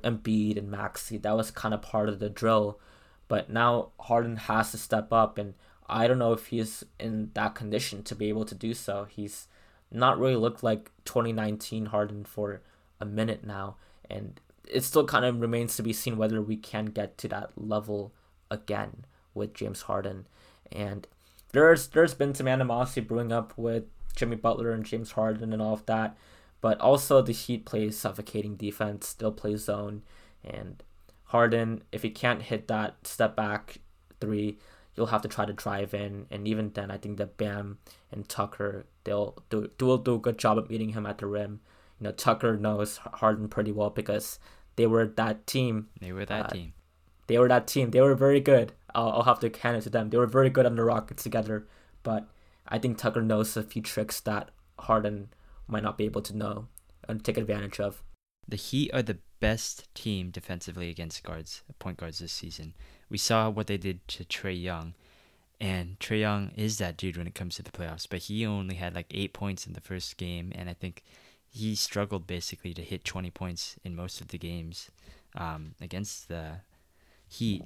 Embiid and Maxey. That was kind of part of the drill, but now Harden has to step up, and I don't know if he's in that condition to be able to do so. He's not really looked like 2019 Harden for a minute now, and it still kind of remains to be seen whether we can get to that level again with James Harden. And there's there's been some animosity brewing up with Jimmy Butler and James Harden and all of that. But also the Heat plays suffocating defense, still plays zone. And Harden, if he can't hit that step back three, you'll have to try to drive in. And even then, I think that Bam and Tucker, they'll do, will do a good job of meeting him at the rim. You know, Tucker knows Harden pretty well because they were that team. They were that uh, team they were that team. They were very good. I'll, I'll have to hand it to them. They were very good on the Rockets together. But I think Tucker knows a few tricks that Harden might not be able to know and take advantage of. The Heat are the best team defensively against guards, point guards this season. We saw what they did to Trae Young, and Trae Young is that dude when it comes to the playoffs. But he only had like eight points in the first game, and I think he struggled basically to hit 20 points in most of the games um, against the Heat,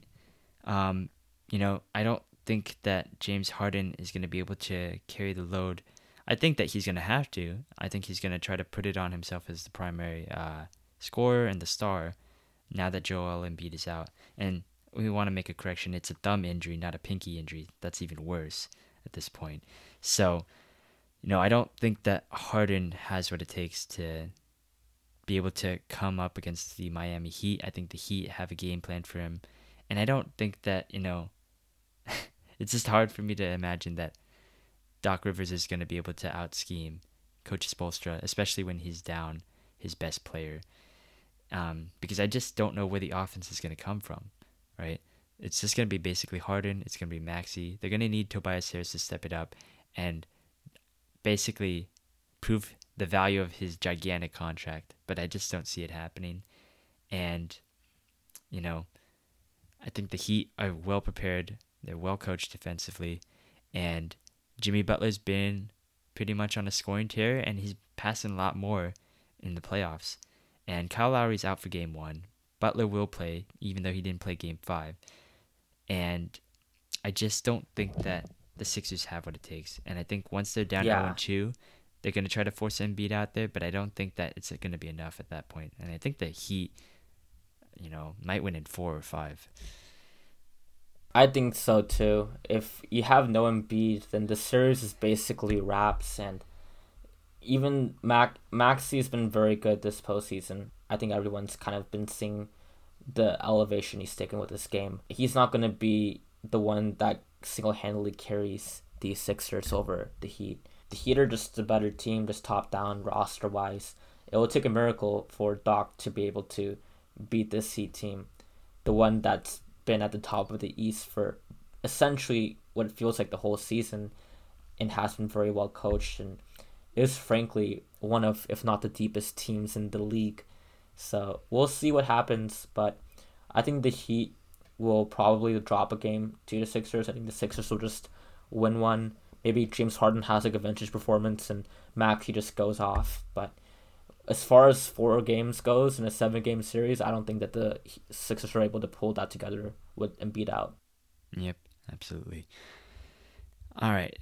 um, you know, I don't think that James Harden is going to be able to carry the load. I think that he's going to have to. I think he's going to try to put it on himself as the primary uh, scorer and the star now that Joel Embiid is out. And we want to make a correction. It's a thumb injury, not a pinky injury. That's even worse at this point. So, you know, I don't think that Harden has what it takes to be able to come up against the Miami Heat. I think the Heat have a game plan for him. And I don't think that, you know, it's just hard for me to imagine that Doc Rivers is going to be able to out scheme Coach Spoelstra, especially when he's down his best player. Um, because I just don't know where the offense is going to come from, right? It's just going to be basically Harden. It's going to be Maxey. They're going to need Tobias Harris to step it up and basically prove the value of his gigantic contract. But I just don't see it happening. And, you know, I think the Heat are well prepared. They're well coached defensively. And Jimmy Butler's been pretty much on a scoring tear, and he's passing a lot more in the playoffs. And Kyle Lowry's out for game one. Butler will play, even though he didn't play game five. And I just don't think that the Sixers have what it takes. And I think once they're down yeah. 2, they're going to try to force Embiid out there, but I don't think that it's going to be enough at that point. And I think the Heat, you know, might win in 4 or 5. I think so too. If you have no Embiid, then the series is basically wraps, and even Mac Maxey's been very good this postseason. I think everyone's kind of been seeing the elevation he's taken with this game. He's not going to be the one that single handedly carries the Sixers over the Heat. The Heat are just a better team, just top down roster wise. It will take a miracle for Doc to be able to beat this Heat team, the one that's been at the top of the East for essentially what feels like the whole season and has been very well coached and is frankly one of, if not the deepest teams in the league. So we'll see what happens, but I think the Heat will probably drop a game to the Sixers. I think the Sixers will just win one. Maybe James Harden has like a vintage performance and Maxey just goes off, but as far as four games goes in a seven game series, I don't think that the Sixers are able to pull that together with Embiid out. Yep, absolutely. All right.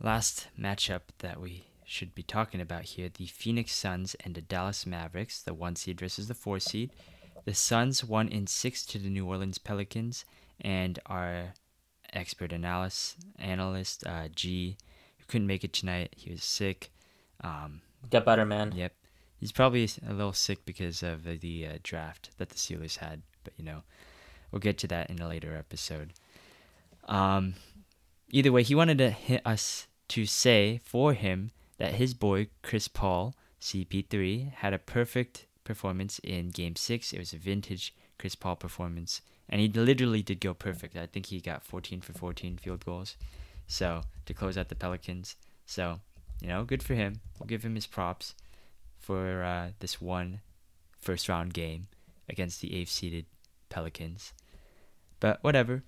Last matchup that we should be talking about here the Phoenix Suns and the Dallas Mavericks, the one seed versus the four seed. The Suns won in six to the New Orleans Pelicans, and our expert analyst, analyst uh, G, who couldn't make it tonight, he was sick. Um, Get better, man. Yep, He's probably a little sick because of the uh, draft that the Steelers had, but you know, we'll get to that in a later episode. Um, either way, he wanted to hit us to say for him that his boy Chris Paul, CP3, had a perfect performance in Game Six. It was a vintage Chris Paul performance, and he literally did go perfect. I think he got 14 for 14 field goals, so to close out the Pelicans. So, you know, good for him. We'll give him his props for uh, this one first round game against the eighth seeded Pelicans. But whatever.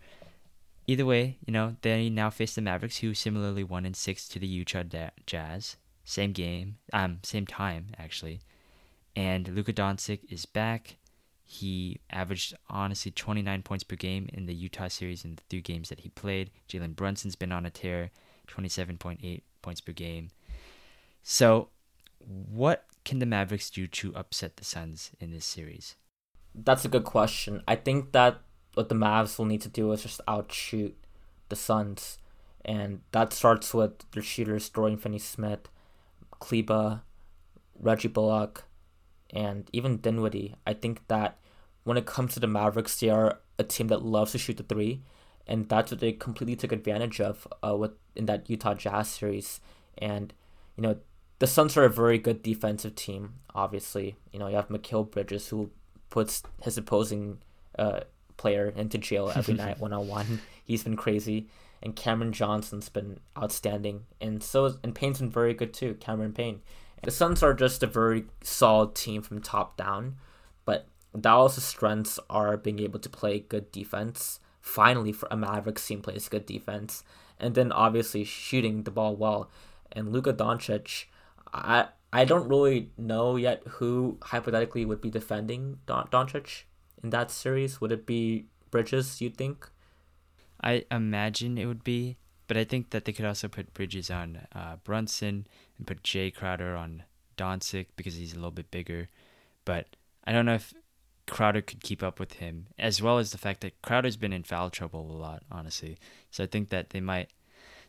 Either way, you know, they now face the Mavericks, who similarly won in six to the Utah Jazz. Same game, um, same time actually. And Luka Doncic is back. He averaged honestly 29 points per game in the Utah series in the three games that he played. Jalen Brunson's been on a tear, 27.8 points per game. So, what can the Mavericks do to upset the Suns in this series? That's a good question. I think that what the Mavs will need to do is just outshoot the Suns. And that starts with their shooters, Dorian Finney Smith, Kleber, Reggie Bullock, and even Dinwiddie. I think that when it comes to the Mavericks, they are a team that loves to shoot the three, and that's what they completely took advantage of uh, with in that Utah Jazz series. And you know the Suns are a very good defensive team. Obviously, you know you have Mikal Bridges who puts his opposing uh, player into jail every night one on one. He's been crazy, and Cameron Johnson's been outstanding, and so and Payne's been very good too. Cameron Payne. The Suns are just a very solid team from top down, but Dallas' strengths are being able to play good defense. Finally, for a Mavericks team plays good defense, and then obviously shooting the ball well. And Luka Doncic I I don't really know yet who hypothetically would be defending Don- Doncic in that series. Would it be Bridges? You think? I imagine it would be, but I think that they could also put Bridges on uh, Brunson and put Jae Crowder on Doncic because he's a little bit bigger. But I don't know if Crowder could keep up with him, as well as the fact that Crowder's been in foul trouble a lot, honestly. So I think that they might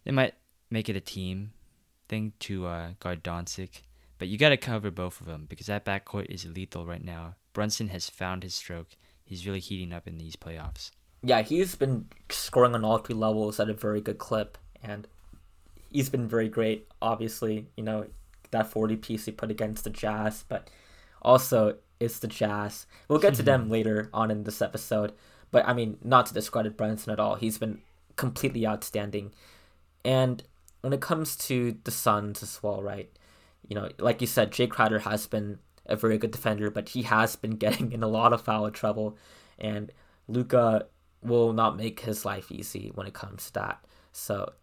they might make it a team thing to uh, guard Doncic, but you got to cover both of them because that backcourt is lethal right now. Brunson has found his stroke. He's really heating up in these playoffs. Yeah, he's been scoring on all three levels at a very good clip, and he's been very great. Obviously, you know that forty piece he put against the Jazz, but also it's the Jazz. We'll get to them later on in this episode, but I mean, not to discredit Brunson at all. He's been completely outstanding, and when it comes to the Suns as well, right? You know, like you said, Jae Crowder has been a very good defender, but he has been getting in a lot of foul trouble, and Luka will not make his life easy when it comes to that. So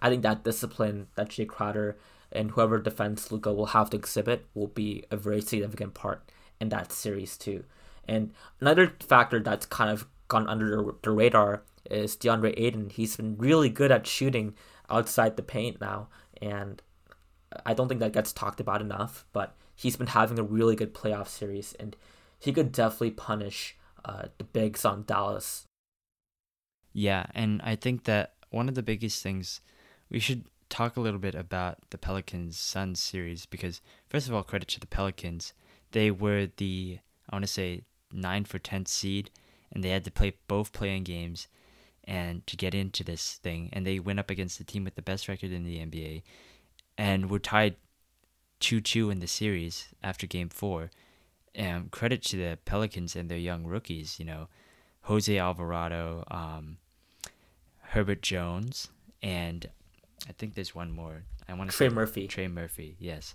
I think that discipline that Jae Crowder and whoever defends Luka will have to exhibit will be a very significant part in that series too. And another factor that's kind of gone under the radar is DeAndre Ayton. He's been really good at shooting outside the paint now, and I don't think that gets talked about enough. But he's been having a really good playoff series, and he could definitely punish uh, the bigs on Dallas. Yeah, and I think that one of the biggest things we should talk a little bit about the Pelicans Suns series because first of all, credit to the Pelicans. They were the I want to say nine for tenth seed, and they had to play both playing games and to get into this thing. And they went up against the team with the best record in the NBA, and were tied two two in the series after Game Four. And credit to the Pelicans and their young rookies. You know, Jose Alvarado, um, Herbert Jones, and I think there's one more. I want to Trey Murphy. Trey Murphy, yes.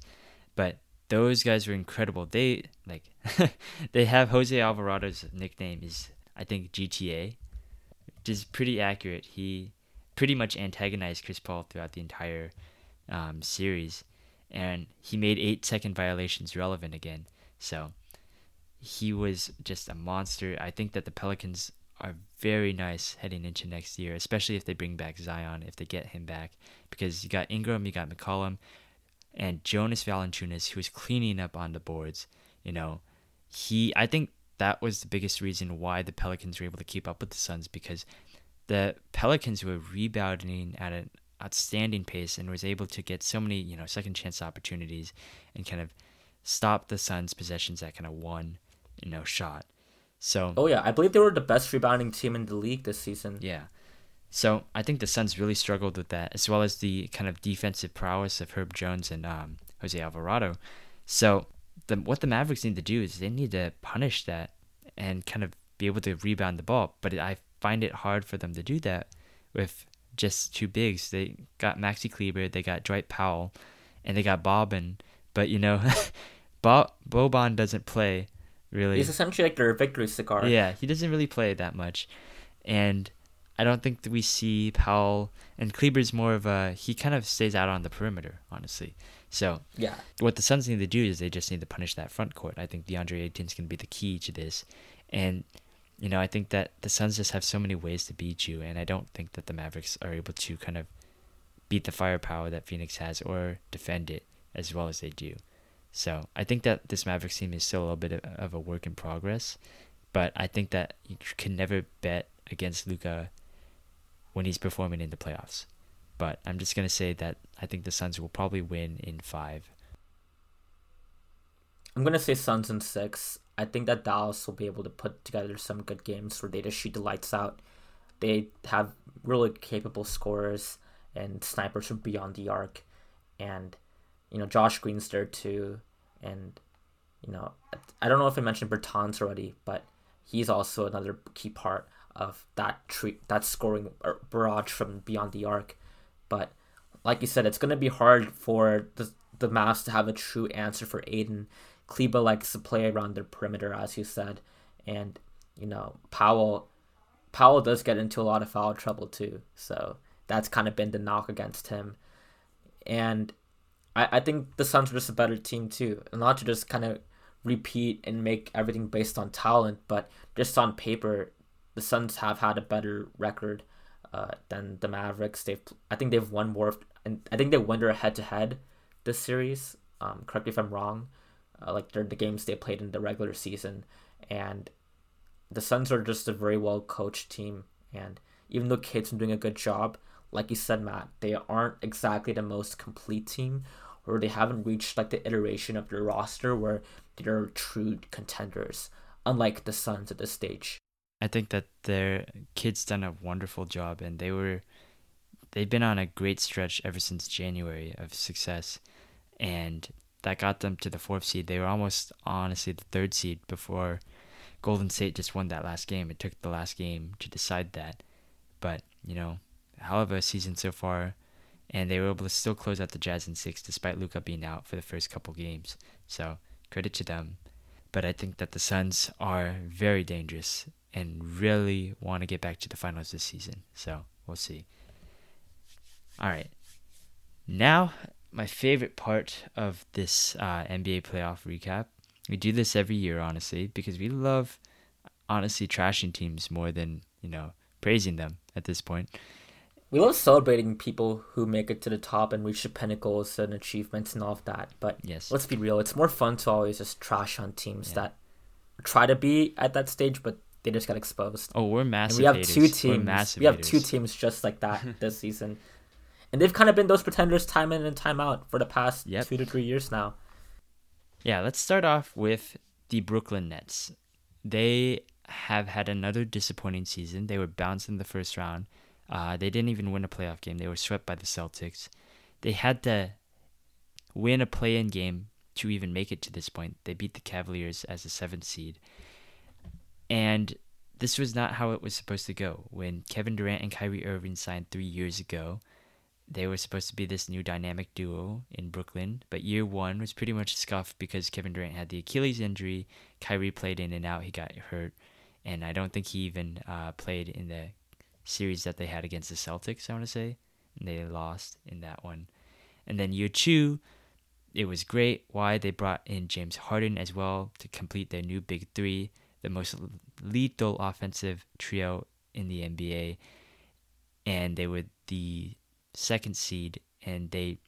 But those guys were incredible. They like they have Jose Alvarado's nickname is I think GTA, which is pretty accurate. He pretty much antagonized Chris Paul throughout the entire um, series, and he made eight second violations relevant again. So he was just a monster. I think that the Pelicans are very nice heading into next year, especially if they bring back Zion, if they get him back, because you got Ingram, you got McCollum, and Jonas Valanciunas, who is cleaning up on the boards. You know, he. I think that was the biggest reason why the Pelicans were able to keep up with the Suns because the Pelicans were rebounding at an outstanding pace and was able to get so many you know second chance opportunities and kind of stop the Suns' possessions at kind of one you know shot. So Oh yeah, I believe they were the best rebounding team in the league this season. yeah. So I think the Suns really struggled with that, as well as the kind of defensive prowess of Herb Jones and um, Jose Alvarado. So the, what the Mavericks need to do is they need to punish that and kind of be able to rebound the ball. But I find it hard for them to do that with just two bigs. They got Maxi Kleber, they got Dwight Powell, and they got Boban. But you know, Bo- Boban doesn't play really. He's essentially like their victory cigar. Yeah, he doesn't really play that much, and I don't think that we see Powell and Kleber's more of a he kind of stays out on the perimeter, honestly. So Yeah. what the Suns need to do is they just need to punish that front court. I think DeAndre Ayton's going to be the key to this, and you know I think that the Suns just have so many ways to beat you, and I don't think that the Mavericks are able to kind of beat the firepower that Phoenix has or defend it as well as they do. So I think that this Mavericks team is still a little bit of- a work in progress, but I think that you can never bet against Luka when he's performing in the playoffs. But I'm just gonna say that I think the Suns will probably win in five. I'm gonna say Suns in six. I think that Dallas will be able to put together some good games where they just shoot the lights out. They have really capable scorers and snipers from beyond the arc, and you know Josh Green's there too, and you know I don't know if I mentioned Bertans already, but he's also another key part of that that scoring uh, barrage from beyond the arc. But like you said, it's gonna be hard for the the Mavs to have a true answer for Ayton. Kleber likes to play around the perimeter, as you said, and you know Powell. Powell does get into a lot of foul trouble too, so that's kind of been the knock against him. And I, I think the Suns are just a better team too, not to just kind of repeat and make everything based on talent, but just on paper, the Suns have had a better record uh, than the Mavericks. They've I think they've won more, and I think they won their head to head this series. Um, correct me if I'm wrong. Uh, like they're the games they played in the regular season, and the Suns are just a very well coached team. And even though Kate's doing a good job, like you said, Matt, they aren't exactly the most complete team, or they haven't reached like the iteration of their roster where they're true contenders, unlike the Suns at this stage. I think that their Kidd's done a wonderful job, and they were they've been on a great stretch ever since January of success, and that got them to the fourth seed. They were almost honestly the third seed before Golden State just won that last game. It took the last game to decide that, but you know, however, a season so far, and they were able to still close out the Jazz in six despite Luka being out for the first couple games. So credit to them. But I think that the Suns are very dangerous and really want to get back to the finals this season. So we'll see. All right. Now, my favorite part of this uh, NBA playoff recap. We do this every year, honestly, because we love, honestly, trashing teams more than, you know, praising them at this point. We love celebrating people who make it to the top and reach the pinnacles and achievements and all of that. But yes. let's be real, it's more fun to always just trash on teams yeah. that try to be at that stage, but they just got exposed. Oh, we're massive. And we have haters. two teams. We have two teams just like that this season, and they've kind of been those pretenders time in and time out for the past yep. two to three years now. Yeah, let's start off with the Brooklyn Nets. They have had another disappointing season. They were bounced in the first round. Uh, they didn't even win a playoff game. They were swept by the Celtics. They had to win a play-in game to even make it to this point. They beat the Cavaliers as a seventh seed. And this was not how it was supposed to go. When Kevin Durant and Kyrie Irving signed three years ago, they were supposed to be this new dynamic duo in Brooklyn. But year one was pretty much scuffed because Kevin Durant had the Achilles injury. Kyrie played in and out. He got hurt. And I don't think he even uh, played in the series that they had against the Celtics, I want to say. And they lost in that one. And then year two, it was great. Why? They brought in James Harden as well to complete their new big three the most lethal offensive trio in the NBA, and they were the second seed, and they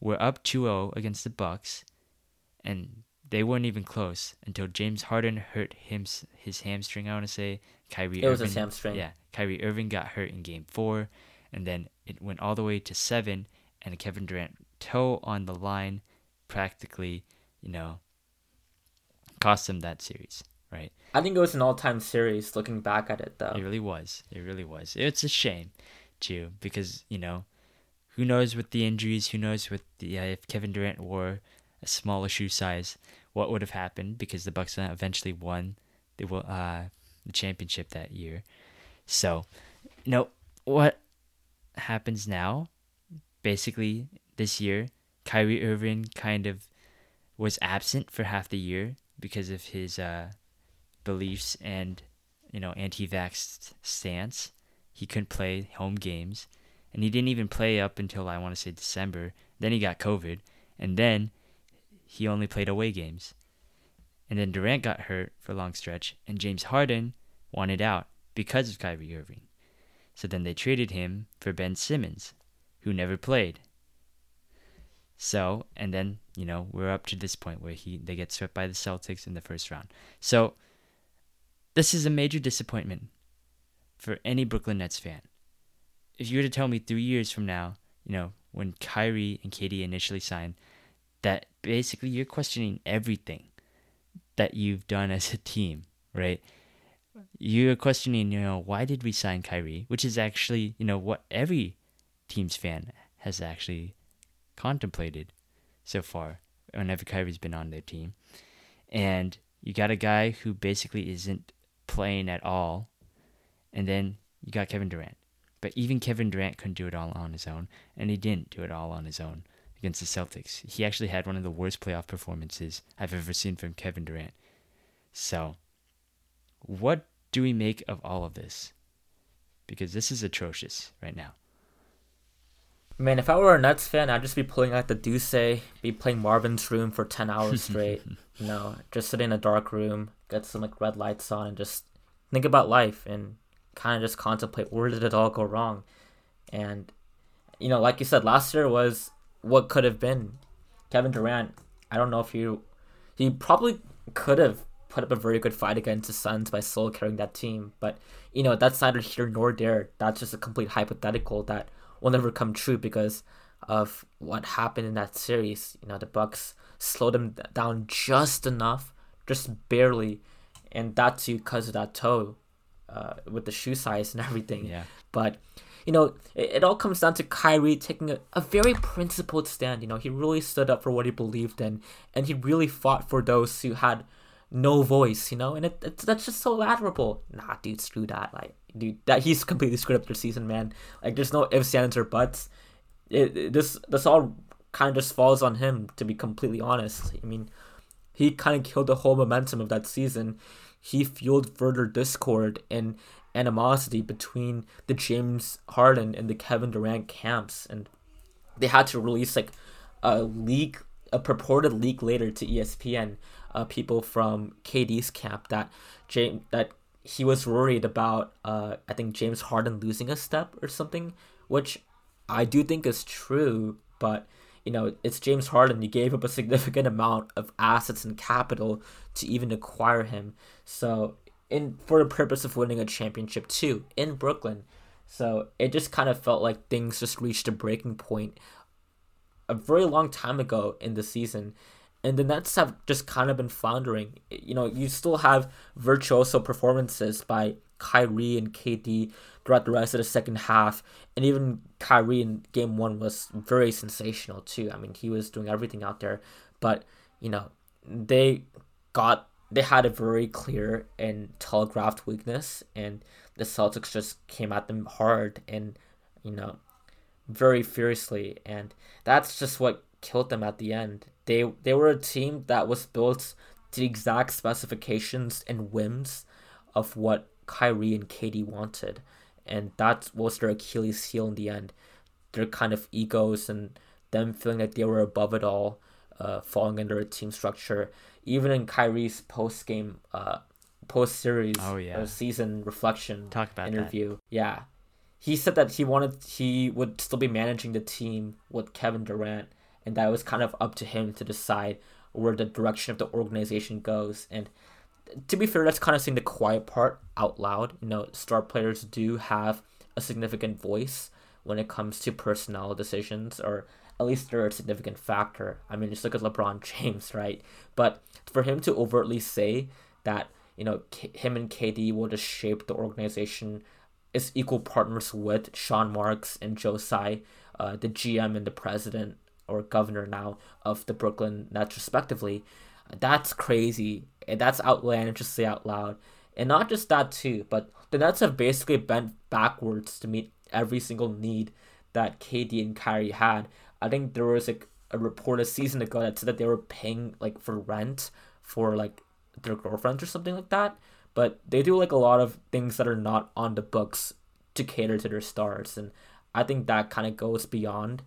were up 2-0 against the Bucks, and they weren't even close until James Harden hurt him his hamstring. I want to say Kyrie. It Irving, was his hamstring. Yeah, Kyrie Irving got hurt in Game Four, and then it went all the way to seven, and Kevin Durant toe on the line, practically, you know, cost him that series right? I think it was an all-time series. Looking back at it, though, it really was. It really was. It's a shame, too, because you know, who knows with the injuries? Who knows with the uh, if Kevin Durant wore a smaller shoe size, what would have happened? Because the Bucks eventually won the uh the championship that year. So, you know what happens now? Basically, this year, Kyrie Irving kind of was absent for half the year because of his uh, beliefs and you know anti-vax stance. He couldn't play home games, and he didn't even play up until I want to say December. Then he got COVID, and then he only played away games. And then Durant got hurt for a long stretch, and James Harden wanted out because of Kyrie Irving. So then they traded him for Ben Simmons, who never played. So, and then, you know, we're up to this point where he they get swept by the Celtics in the first round. So, this is a major disappointment for any Brooklyn Nets fan. If you were to tell me three years from now, you know, when Kyrie and KD initially signed, that basically you're questioning everything that you've done as a team, right? You're questioning, you know, why did we sign Kyrie? Which is actually, you know, what every team's fan has actually contemplated so far whenever Kyrie's been on their team. And you got a guy who basically isn't playing at all. And then you got Kevin Durant. But even Kevin Durant couldn't do it all on his own, and he didn't do it all on his own against the Celtics. He actually had one of the worst playoff performances I've ever seen from Kevin Durant. So, what do we make of all of this? Because this is atrocious right now. Man, if I were a Nets fan, I'd just be pulling out the Deuce, be playing Marvin's Room for 10 hours straight. you know, just sit in a dark room, get some like red lights on, and just think about life and kind of just contemplate where did it all go wrong. And, you know, like you said, last year was what could have been. Kevin Durant, I don't know if you, he probably could have put up a very good fight against the Suns by solo carrying that team. But you know that's neither here nor there. That's just a complete hypothetical that will never come true because of what happened in that series. You know the Bucks slowed them down just enough, just barely, and that's because of that toe, uh, with the shoe size and everything. Yeah. But you know, it, it all comes down to Kyrie taking a, a very principled stand. You know, he really stood up for what he believed in, and he really fought for those who had no voice. You know, and it, it that's just so admirable. Nah, dude, screw that. Like, dude, that he's completely screwed up their season, man. Like, there's no ifs, ands, or buts. It, it this this all kind of just falls on him. To be completely honest, I mean, he kind of killed the whole momentum of that season. He fueled further discord and animosity between the James Harden and the Kevin Durant camps, and they had to release like a leak, a purported leak later to ESPN, uh, people from KD's camp that James that he was worried about. Uh, I think James Harden losing a step or something, which I do think is true, but you know, it's James Harden. You gave up a significant amount of assets and capital to even acquire him. So in for the purpose of winning a championship too in Brooklyn. So it just kind of felt like things just reached a breaking point a very long time ago in the season. And the Nets have just kind of been floundering. You know, you still have virtuoso performances by Kyrie and KD throughout the rest of the second half. And even Kyrie in game one was very sensational too. I mean, he was doing everything out there. But, you know, they got they had a very clear and telegraphed weakness, and the Celtics just came at them hard and you know very fiercely, and that's just what killed them at the end. They they were a team that was built to the exact specifications and whims of what Kyrie and KD wanted, and that was their Achilles heel in the end. Their kind of egos and them feeling like they were above it all, uh, falling under a team structure even in Kyrie's post game, uh, post series, oh yeah, season reflection talk about interview, that. yeah, he said that he wanted he would still be managing the team with Kevin Durant, and that was kind of up to him to decide where the direction of the organization goes. And to be fair, that's kind of saying the quiet part out loud. You know, star players do have a significant voice when it comes to personnel decisions or at least they're a significant factor. I mean, just look at LeBron James, right? But for him to overtly say that, you know, K- him and KD will just shape the organization as equal partners with Sean Marks and Joe Tsai, uh, the GM and the president or governor now of the Brooklyn Nets, respectively, that's crazy. That's outlandish to say out loud. And not just that, too, but the Nets have basically bent backwards to meet every single need that KD and Kyrie had. I think there was like a report a season ago that said that they were paying like for rent for like their girlfriends or something like that. But they do like a lot of things that are not on the books to cater to their stars, and I think that kind of goes beyond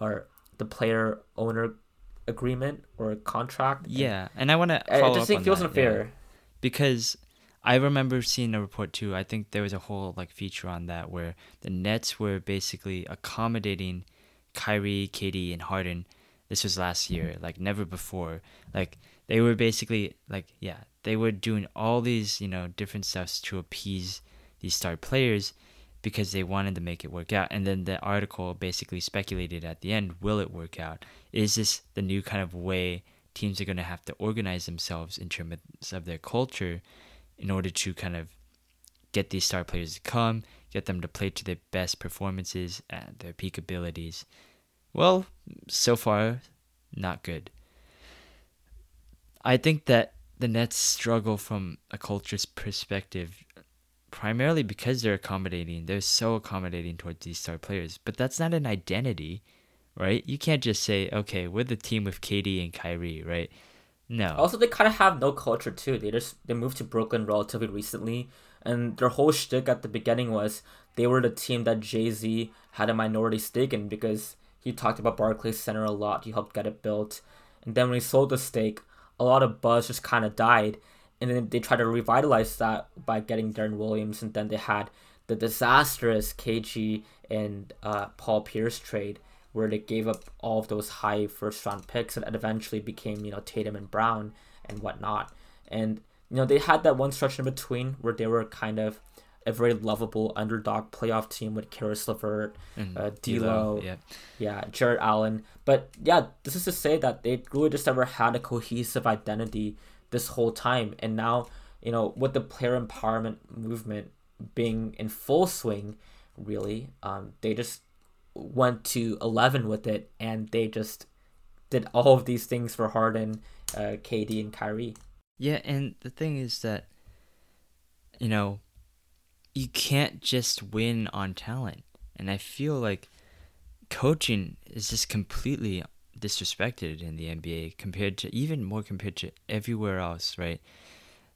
or the player owner agreement or contract. Yeah, and, I want to. I just think feels that, unfair yeah. because I remember seeing a report too. I think there was a whole like feature on that where the Nets were basically accommodating Kyrie, KD, and Harden. This was last year, like never before. Like they were basically like yeah, they were doing all these you know different stuffs to appease these star players because they wanted to make it work out. And then the article basically speculated at the end, will it work out? Is this the new kind of way teams are going to have to organize themselves in terms of their culture in order to kind of get these star players to come, get them to play to their best performances and their peak abilities. Well, so far, not good. I think that the Nets struggle from a culture's perspective primarily because they're accommodating. They're so accommodating towards these star players, but that's not an identity, right? You can't just say, okay, we're the team with KD and Kyrie, right? No. Also, they kind of have no culture too. They just they moved to Brooklyn relatively recently, and their whole shtick at the beginning was they were the team that Jay Z had a minority stake in because he talked about Barclays Center a lot. He helped get it built, and then when he sold the stake, a lot of buzz just kind of died. And then they tried to revitalize that by getting Deron Williams, and then they had the disastrous KG and uh, Paul Pierce trade where they gave up all of those high first round picks and eventually became, you know, Tatum and Brown and whatnot. And you know, they had that one stretch in between where they were kind of a very lovable underdog playoff team with Caris LeVert, And uh, D'Lo, D'Lo, yeah. yeah, Jarrett Allen. But yeah, this is to say that they really just never had a cohesive identity this whole time. And now, you know, with the player empowerment movement being in full swing, really, um, they just went to 11 with it and they just did all of these things for Harden, uh, KD, and Kyrie. Yeah, and the thing is that, you know, you can't just win on talent. And I feel like coaching is just completely disrespected in the NBA compared to even more compared to everywhere else, right?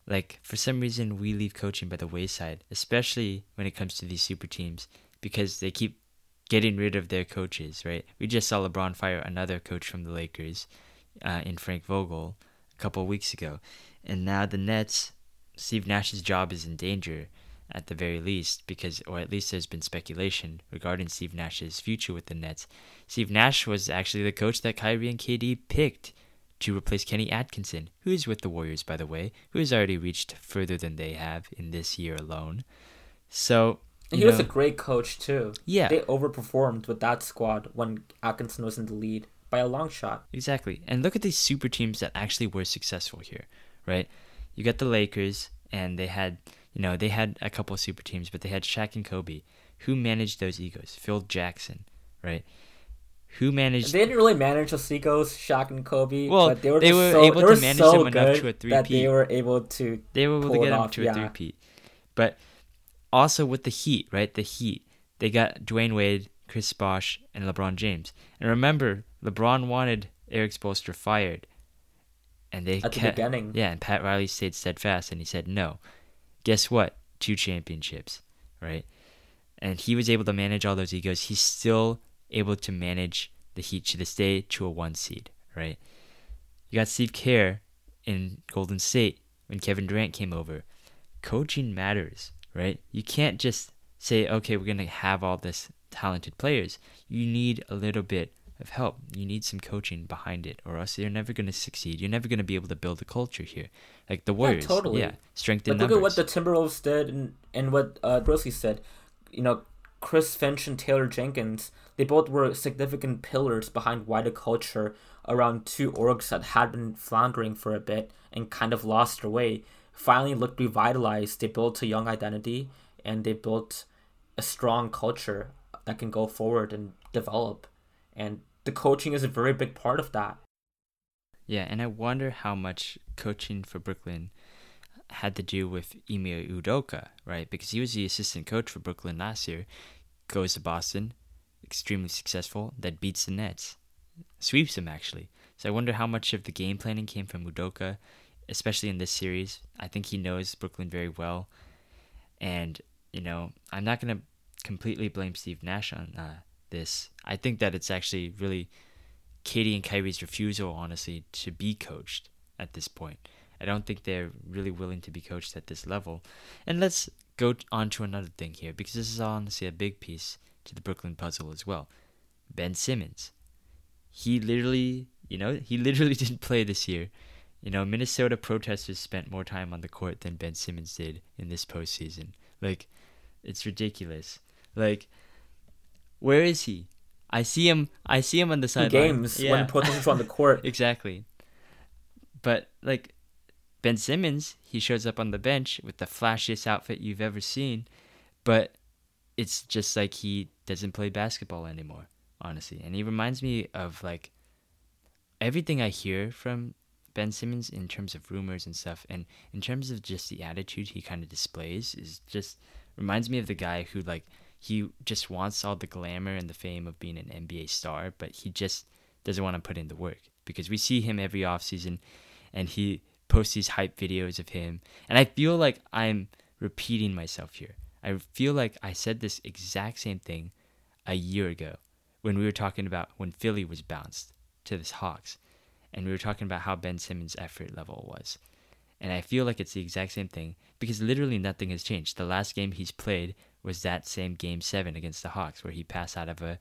Like for some reason we leave coaching by the wayside, especially when it comes to these super teams because they keep getting rid of their coaches, right? We just saw LeBron fire another coach from the Lakers uh, in Frank Vogel a couple weeks ago. And now the Nets, Steve Nash's job is in danger at the very least because or at least there's been speculation regarding Steve Nash's future with the Nets. Steve Nash was actually the coach that Kyrie and KD picked to replace Kenny Atkinson, who is with the Warriors by the way, who has already reached further than they have in this year alone. So he was a great coach too. yeah, They overperformed with that squad when Atkinson was in the lead by a long shot. Exactly. And look at these super teams that actually were successful here, right? You got the Lakers, and they had, you know, they had a couple of super teams, but they had Shaq and Kobe. Who managed those egos? Phil Jackson, right? Who managed? They didn't really manage the Seagulls, Shaq and Kobe, Well, but they were, they were so, able they to were manage so them enough to a that three-peat. they were able to. they were able to get them off, to a yeah. three-peat. But also with the Heat, right? The Heat, they got Dwyane Wade, Chris Bosh, and LeBron James. And remember, LeBron wanted Erik Spoelstra fired, and they At the beginning. Yeah, and Pat Riley stayed steadfast, and he said no. Guess what? Two championships, right? And he was able to manage all those egos. He's still able to manage the Heat to this day to a one seed, right? You got Steve Kerr in Golden State when Kevin Durant came over. Coaching matters, right? You can't just say, okay, we're gonna have all this talented players. You need a little bit of help. You need some coaching behind it, or else you're never gonna succeed. You're never gonna be able to build a culture here, like the Warriors. totally. Yeah, strength in Like, look at what the Timberwolves did and, and what uh, Grizzlies said. You know, Chris Finch and Taylor Jenkins, they both were significant pillars behind wider culture around two orgs that had been floundering for a bit and kind of lost their way. Finally looked revitalized. They built a young identity and they built a strong culture that can go forward and develop. And the coaching is a very big part of that. Yeah, and I wonder how much coaching for Brooklyn had to do with Ime Udoka, right? Because he was the assistant coach for Brooklyn last year, goes to Boston, extremely successful, that beats the Nets, sweeps them actually. So I wonder how much of the game planning came from Udoka, especially in this series. I think he knows Brooklyn very well, and you know I'm not gonna completely blame Steve Nash on uh, this. I think that it's actually really KD and Kyrie's refusal, honestly, to be coached at this point. I don't think they're really willing to be coached at this level. And let's go on to another thing here, because this is honestly a big piece to the Brooklyn puzzle as well. Ben Simmons. He literally, you know, he literally didn't play this year. You know, Minnesota protesters spent more time on the court than Ben Simmons did in this postseason. Like, it's ridiculous. Like, where is he? I see him. I see him on the In sideline. games when protesters were on the court. exactly. But like Ben Simmons, he shows up on the bench with the flashiest outfit you've ever seen, but it's just like he doesn't play basketball anymore, honestly. And he reminds me of like everything I hear from Ben Simmons in terms of rumors and stuff, and in terms of just the attitude he kind of displays, is just reminds me of the guy who like he just wants all the glamour and the fame of being an NBA star, but he just doesn't want to put in the work because we see him every offseason and he posts these hype videos of him. And I feel like I'm repeating myself here. I feel like I said this exact same thing a year ago when we were talking about when Philly was bounced to the Hawks and we were talking about how Ben Simmons' effort level was. And I feel like it's the exact same thing because literally nothing has changed. The last game he's played was that same game seven against the Hawks where he passed out of a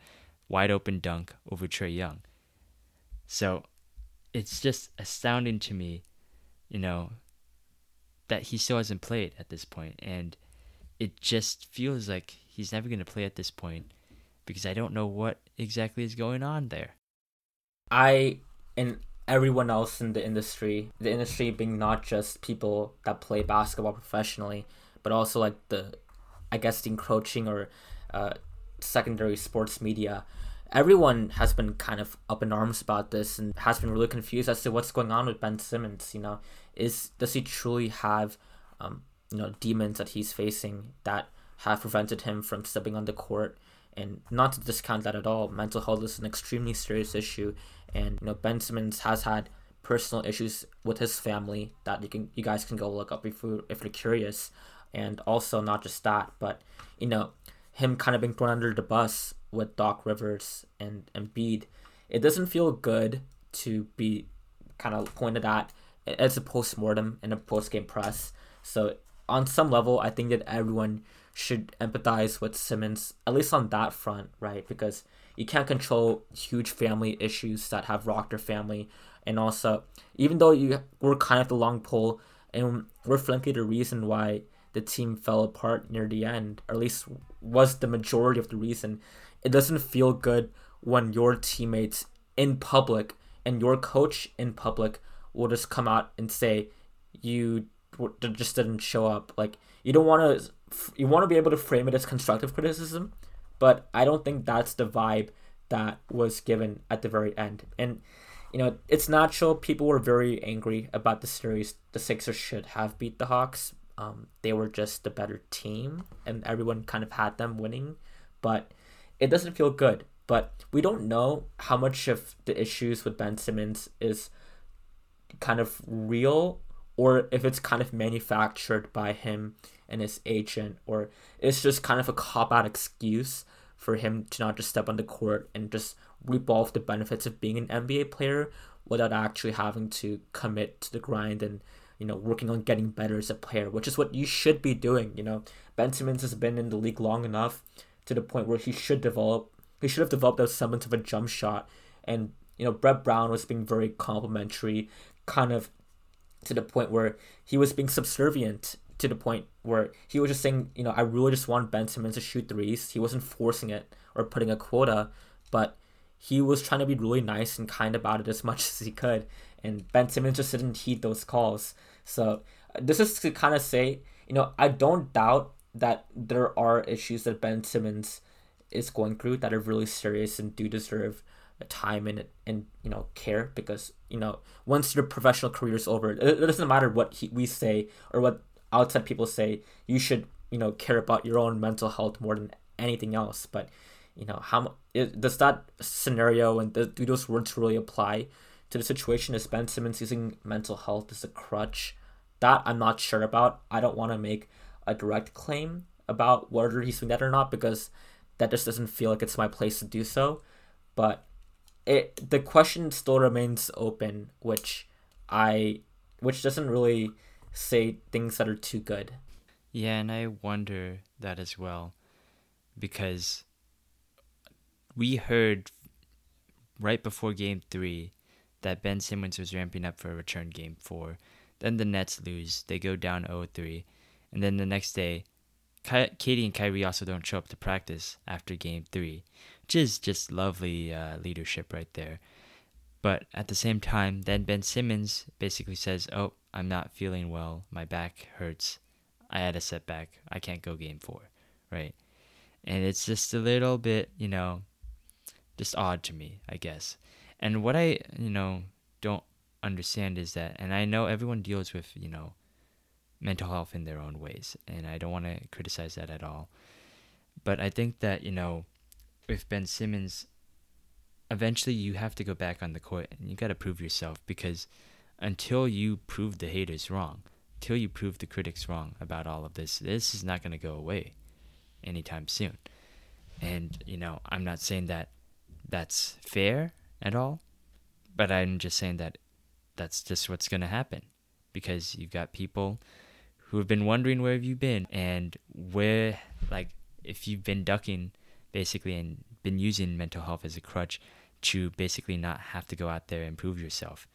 wide open dunk over Trae Young. So it's just astounding to me, you know, that he still hasn't played at this point, and it just feels like he's never going to play at this point because I don't know what exactly is going on there. I and everyone else in the industry, the industry being not just people that play basketball professionally, but also like the, I guess the encroaching or uh, secondary sports media. Everyone has been kind of up in arms about this and has been really confused as to what's going on with Ben Simmons. You know, is does he truly have, um, you know, demons that he's facing that have prevented him from stepping on the court? And not to discount that at all, mental health is an extremely serious issue, and you know Ben Simmons has had personal issues with his family that you can you guys can go look up if you if you're curious, and also not just that, but you know him kind of being thrown under the bus with Doc Rivers and Embiid, it doesn't feel good to be kind of pointed at as a post mortem in a post game press. So on some level, I think that everyone should empathize with Simmons, at least on that front, right? Because you can't control huge family issues that have rocked your family. And also, even though you were kind of the long pole, and we're frankly the reason why the team fell apart near the end, or at least was the majority of the reason, it doesn't feel good when your teammates in public and your coach in public will just come out and say you just didn't show up. Like you don't want to, you want to be able to frame it as constructive criticism, but I don't think that's the vibe that was given at the very end. And you know, it's natural. People were very angry about the series. The Sixers should have beat the Hawks. Um, they were just the better team, and everyone kind of had them winning. But it doesn't feel good. But we don't know how much of the issues with Ben Simmons is kind of real or if it's kind of manufactured by him and his agent, or it's just kind of a cop out excuse for him to not just step on the court and just reap all of the benefits of being an NBA player without actually having to commit to the grind and you know working on getting better as a player, which is what you should be doing. You know, Ben Simmons has been in the league long enough to the point where he should develop. He should have developed a semblance of a jump shot, and you know Brett Brown was being very complimentary, kind of to the point where he was being subservient to the point where he was just saying, you know, I really just want Ben Simmons to shoot threes. He wasn't forcing it or putting a quota, but he was trying to be really nice and kind about it as much as he could. And Ben Simmons just didn't heed those calls. So uh, this is to kind of say, you know, I don't doubt that there are issues that Ben Simmons is going through that are really serious and do deserve a time and and you know care because you know once your professional career is over, it, doesn't matter what he, we say or what outside people say. You should you know care about your own mental health more than anything else. But you know how does that scenario and do those words really apply to the situation? Is Ben Simmons using mental health as a crutch? That I'm not sure about. I don't want to make a direct claim about whether he's doing that or not because that just doesn't feel like it's my place to do so. But it the question still remains open, which I which doesn't really say things that are too good. Yeah, and I wonder that as well because we heard right before game 3 that Ben Simmons was ramping up for a return game 4. Then the Nets lose. They go down 0-3. And then the next day, KD and Kyrie also don't show up to practice after game 3 which is just lovely uh, leadership right there. But at the same time, then Ben Simmons basically says, "Oh, I'm not feeling well. My back hurts. I had a setback. I can't go game four, right?" And it's just a little bit, you know, just odd to me, I guess. And what I, you know, don't understand is that, and I know everyone deals with, you know, mental health in their own ways, and I don't want to criticize that at all. But I think that, you know, with Ben Simmons, eventually you have to go back on the court and you got to prove yourself because until you prove the haters wrong, until you prove the critics wrong about all of this, this is not going to go away anytime soon. And, you know, I'm not saying that that's fair at all, but I'm just saying that that's just what's going to happen because you've got people who have been wondering where have you been and where like if you've been ducking basically and been using mental health as a crutch to basically not have to go out there and prove yourself.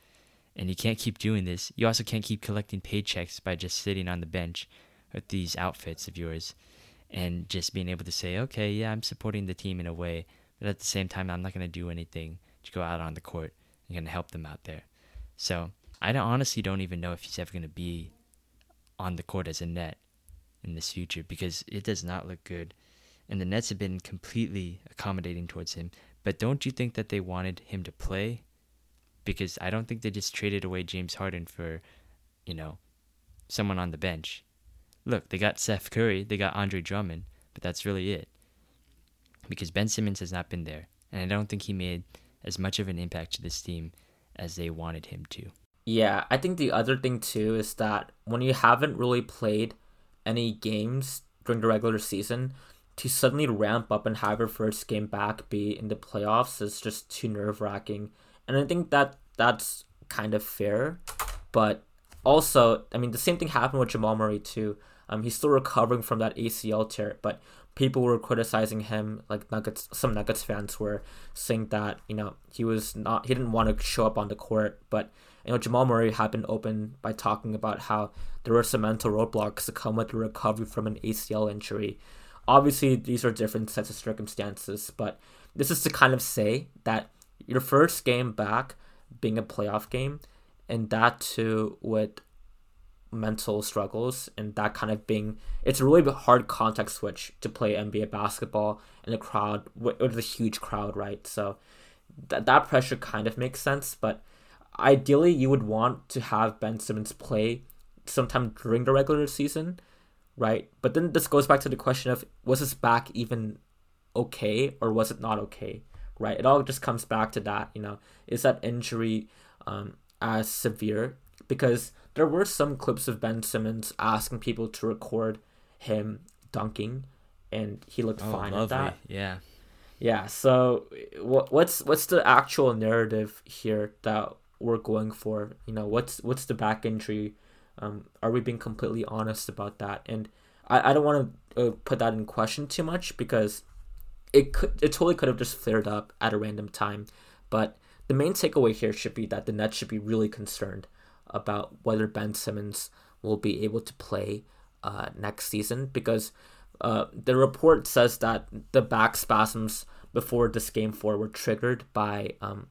And you can't keep doing this. You also can't keep collecting paychecks by just sitting on the bench with these outfits of yours and just being able to say, okay, yeah, I'm supporting the team in a way, but at the same time, I'm not going to do anything to go out on the court and to help them out there. So I don't, honestly don't even know if he's ever to be on the court as a net in this future because it does not look good. And the Nets have been completely accommodating towards him. But don't you think that they wanted him to play? Because I don't think they just traded away James Harden for, you know, someone on the bench. Look, they got Seth Curry, they got Andre Drummond, but that's really it. Because Ben Simmons has not been there, and I don't think he made as much of an impact to this team as they wanted him to. Yeah, I think the other thing too is that when you haven't really played any games during the regular season, to suddenly ramp up and have your first game back be in the playoffs is just too nerve wracking. And I think that that's kind of fair. But also, I mean, the same thing happened with Jamal Murray too. Um, he's still recovering from that ACL tear, but people were criticizing him. Like Nuggets, some Nuggets fans were saying that you know he was not, he didn't want to show up on the court. But you know, Jamal Murray had been open by talking about how there were some mental roadblocks to come with the recovery from an ACL injury. Obviously, these are different sets of circumstances, but this is to kind of say that your first game back being a playoff game, and that too with mental struggles and that kind of being it's a really hard context switch to play NBA basketball in a crowd with a huge crowd, right? So that that pressure kind of makes sense, but ideally you would want to have Ben Simmons play sometime during the regular season right? But then this goes back to the question of was his back even okay or was it not okay, right? It all just comes back to that, you know, is that injury um, as severe? Because there were some clips of Ben Simmons asking people to record him dunking, and he looked oh, fine lovely. at that. Yeah. Yeah. So, what what's what's the actual narrative here that we're going for? You know, what's what's the back injury um, are we being completely honest about that? And I, I don't want to uh, put that in question too much because it could it totally could have just flared up at a random time. But the main takeaway here should be that the Nets should be really concerned about whether Ben Simmons will be able to play uh, next season because uh, the report says that the back spasms before this game four were triggered by um,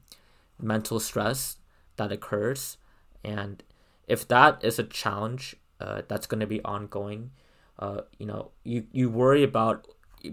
mental stress that occurs and if that is a challenge uh, that's going to be ongoing, uh, you know, you, you worry about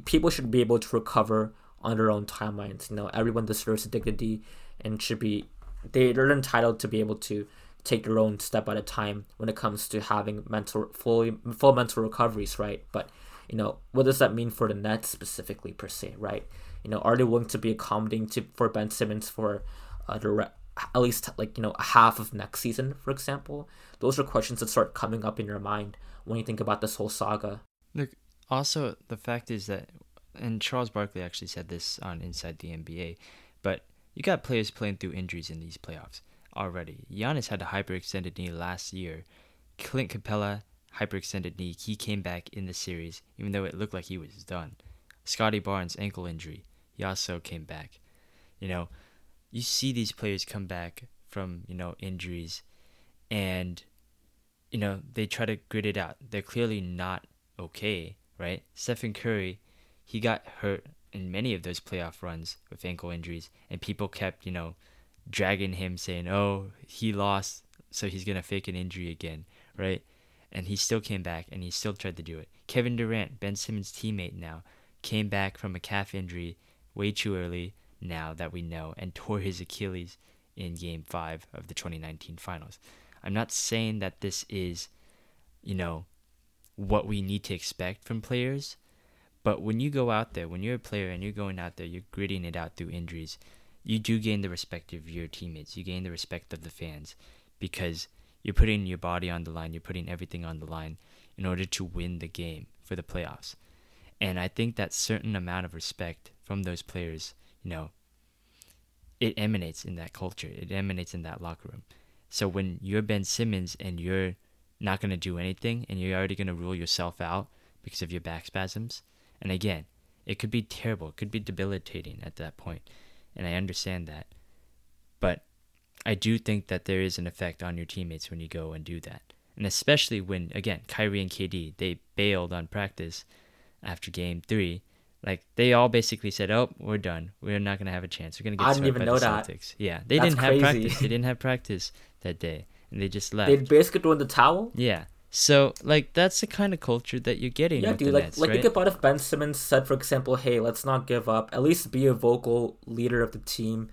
people should be able to recover on their own timelines. You know, everyone deserves dignity and should be they, they're entitled to be able to take your own step at a time when it comes to having mental fully full mental recoveries, right? But you know, what does that mean for the Nets specifically per se, right? You know, are they willing to be accommodating to for Ben Simmons for uh, the at least like you know a half of next season, for example? Those are questions that start coming up in your mind when you think about this whole saga. Look, also the fact is that, and Charles Barkley actually said this on Inside the NBA, but you got players playing through injuries in these playoffs already. Giannis had a hyperextended knee last year. Clint Capela hyperextended knee. He came back in the series, even though it looked like he was done. Scottie Barnes ankle injury. He also came back. You know, you see these players come back from you know injuries, and you know they try to grit it out. They're clearly not okay, right? Stephen Curry, he got hurt in many of those playoff runs with ankle injuries, and people kept you know dragging him, saying, "Oh, he lost, so he's gonna fake an injury again," right? And he still came back, and he still tried to do it. Kevin Durant, Ben Simmons' teammate now, came back from a calf injury way too early now that we know and tore his Achilles in game 5 of the 2019 finals. I'm not saying that this is, you know, what we need to expect from players, but when you go out there, when you're a player and you're going out there, you're gritting it out through injuries, you do gain the respect of your teammates. You gain the respect of the fans because you're putting your body on the line, you're putting everything on the line in order to win the game for the playoffs. And I think that certain amount of respect from those players you know, it emanates in that culture. It emanates in that locker room. So when you're Ben Simmons and you're not going to do anything and you're already going to rule yourself out because of your back spasms, and again, it could be terrible. It could be debilitating at that point. And I understand that. But I do think that there is an effect on your teammates when you go and do that. And especially when, again, Kyrie and KD, they bailed on practice after game three. Like, they all basically said, oh, we're done. We're not going to have a chance. We're going to get I didn't swept even by know the that. Celtics. Yeah, they That's didn't have crazy. practice. They didn't have practice that day. And they just left. They basically threw in the towel. Yeah. So, like, that's the kind of culture that you're getting Yeah, dude. Like, Nets, like right? think about if Ben Simmons said, for example, "Hey, let's not give up. At least be a vocal leader of the team.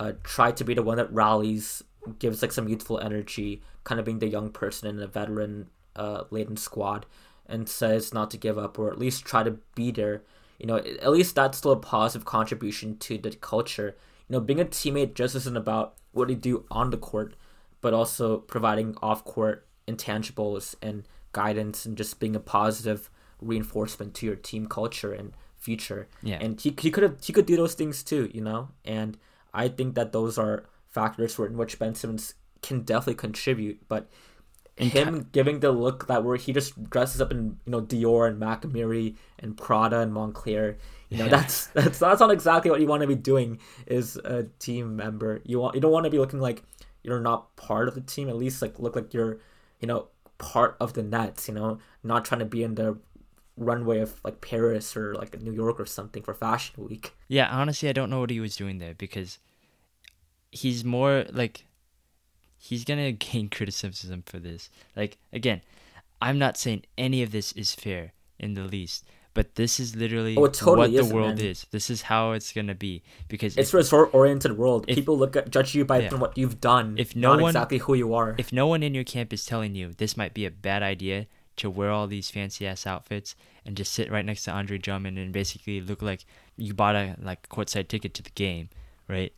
Uh, try to be the one that rallies, gives like some youthful energy, kind of being the young person in a veteran uh, laden squad, and says not to give up or at least try to be there. You know, at least that's still a positive contribution to the culture. You know, being a teammate just isn't about what you do on the court, but also providing off court intangibles and guidance and just being a positive reinforcement to your team culture and future. Yeah. And he, he could have he could do those things too, you know? And I think that those are factors in which Ben Simmons can definitely contribute. But And him giving the look that where he just dresses up in you know Dior and Macamiri and Prada and Moncler, you know Yeah. that's that's that's not exactly what you want to be doing as a team member. You want you don't want to be looking like you're not part of the team. At least like look like you're you know part of the Nets. You know, not trying to be in the runway of like Paris or like New York or something for Fashion Week. Yeah, honestly, I don't know what he was doing there because he's more like he's gonna gain criticism for this. Like again, I'm not saying any of this is fair in the least, but this is literally Oh, totally what the world man. is. This is how it's gonna be because It's if, a resort oriented world. if- People look at judge you by Yeah. what you've done, If no not one- exactly who you are. if no one in your camp is telling you this might be a bad idea to wear all these fancy ass outfits and just sit right next to Andre Drummond and basically look like you bought a like courtside ticket to the game, right?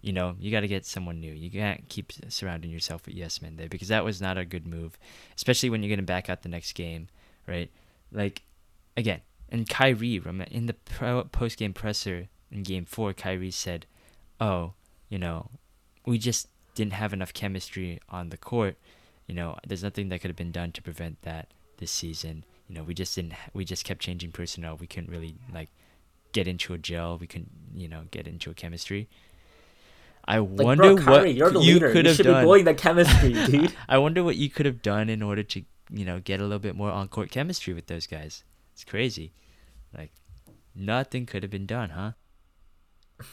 You know, you got to get someone new. You can't keep surrounding yourself with yes men there because that was not a good move, especially when you're going to back out the next game, right? Like, again, and Kyrie, remember, in the post game presser in game four, Kyrie said, Oh, you know, we just didn't have enough chemistry on the court. You know, there's nothing that could have been done to prevent that this season. You know, we just didn't. We just kept changing personnel. We couldn't really like get into a gel. We couldn't, you know, get into a chemistry. I Like, wonder bro, Kyrie, what you're you leader. could You have should be done. building chemistry, dude. I wonder what you could have done in order to, you know, get a little bit more on court chemistry with those guys. It's crazy. Like, nothing could have been done, huh?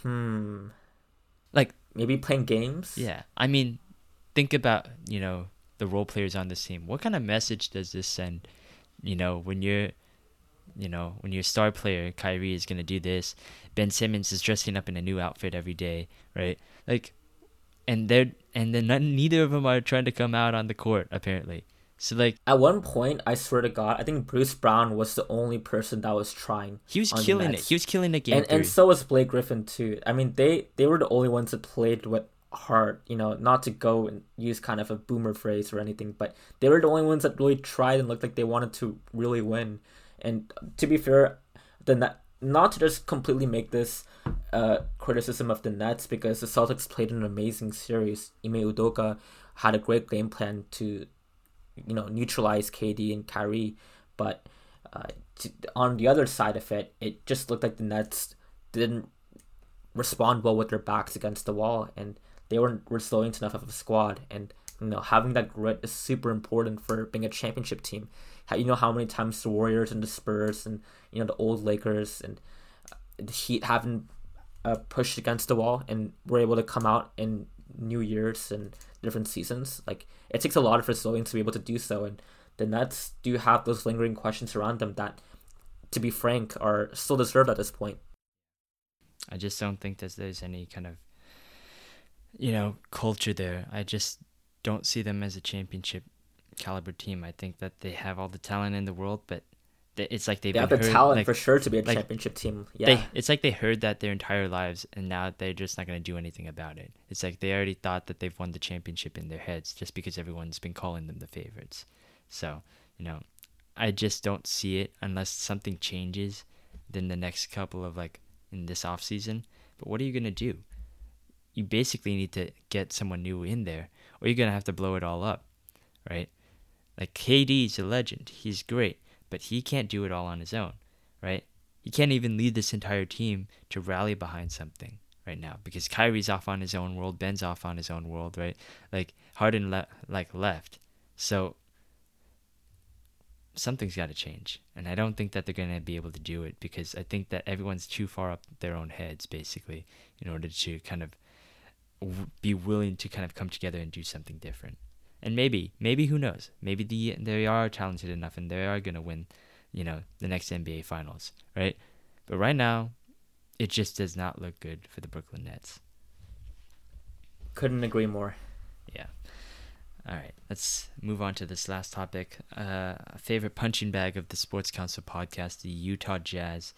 hmm. Like, Maybe playing games. Yeah, I mean, think about you know the role players on this team. What kind of message does this send? You know, when you're, you know, when your star player Kyrie is gonna do this, Ben Simmons is dressing up in a new outfit every day, right? Like, and they're and then neither of them are trying to come out on the court apparently. So like At one point, I swear to God, I think Bruce Brown was the only person that was trying. he was killing it. He was killing the game and and so was Blake Griffin too. I mean, they they were the only ones that played with heart. You know, not to go and use kind of a boomer phrase or anything, but they were the only ones that really tried and looked like they wanted to really win. And to be fair, the Net, not to just completely make this uh, criticism of the Nets because the Celtics played an amazing series. Ime Udoka had a great game plan to, you know, neutralize KD and Kyrie, but uh, t- on the other side of it, it just looked like the Nets didn't respond well with their backs against the wall, and they weren't resilient enough of a squad. And you know, having that grit is super important for being a championship team. How you know how many times the Warriors and the Spurs and you know the old Lakers and uh, the Heat haven't uh, pushed against the wall and were able to come out in new years and different seasons. Like it takes a lot of resilience to be able to do so, and the Nets do have those lingering questions around them that, to be frank, are still deserved at this point. I just don't think that there's any kind of, you know, culture there. I just don't see them as a championship caliber team. I think that they have all the talent in the world, but it's like they've They have the heard- talent like, for sure to be a like, championship team. Yeah, They, it's like they heard that their entire lives, and now they're just not gonna do anything about it. It's like they already thought that they've won the championship in their heads just because everyone's been calling them the favorites. So you know, I just don't see it unless something changes. Then the next couple of like in this off season. But what are you gonna do? You basically need to get someone new in there, or you're gonna have to blow it all up, right? Like KD's a legend. He's great, but he can't do it all on his own, right? He can't even lead this entire team to rally behind something, right now because Kyrie's off on his own world, Ben's off on his own world, right? Like Harden le- like left. So something's got to change. And I don't think that they're going to be able to do it because I think that everyone's too far up their own heads basically in order to kind of w- be willing to kind of come together and do something different. And maybe, maybe who knows? Maybe the they are talented enough and they are going to win, you know, the next NBA finals, right? But right now, it just does not look good for the Brooklyn Nets. Couldn't agree more. Yeah. All right, let's move on to this last topic. Uh, favorite punching bag of the Sports Council podcast, the Utah Jazz.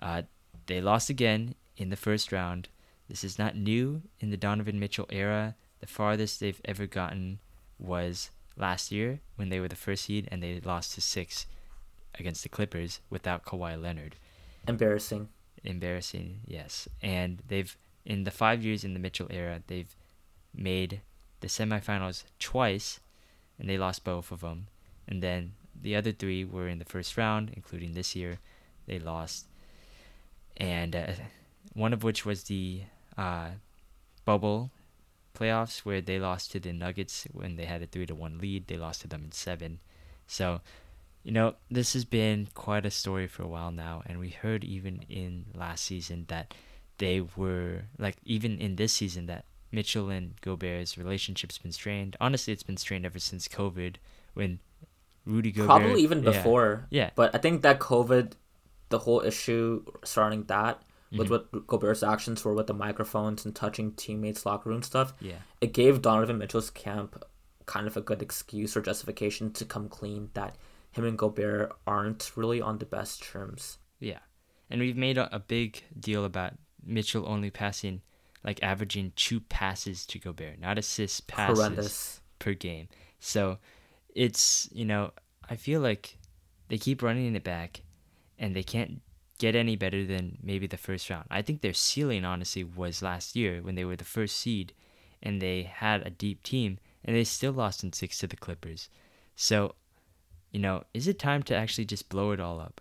Uh, they lost again in the first round. This is not new in the Donovan Mitchell era. The farthest they've ever gotten was last year when they were the first seed and they lost to six against the Clippers without Kawhi Leonard. Embarrassing. Embarrassing, yes. And they've in the five years in the Mitchell era, they've made the semifinals twice, and they lost both of them. And then the other three were in the first round, including this year, they lost. And uh, one of which was the uh, bubble playoffs, where they lost to the Nuggets when they had a three to one lead. They lost to them in seven. So, you know, this has been quite a story for a while now, and we heard even in last season that they were like even in this season that Mitchell and Gobert's relationship's been strained. Honestly, it's been strained ever since COVID when Rudy Gobert. Probably even before. Yeah. But I think that COVID, the whole issue surrounding that, with Mhm. what Gobert's actions were with the microphones and touching teammates' locker room stuff, Yeah. it gave Donovan Mitchell's camp kind of a good excuse or justification to come clean that him and Gobert aren't really on the best terms. Yeah. And we've made a, a big deal about Mitchell only passing, like averaging two passes to Gobert, not assists, passes Horrendous. per game. So it's, you know, I feel like they keep running it back and they can't get any better than maybe the first round. I think their ceiling, honestly, was last year when they were the first seed and they had a deep team and they still lost in six to the Clippers. So, you know, is it time to actually just blow it all up?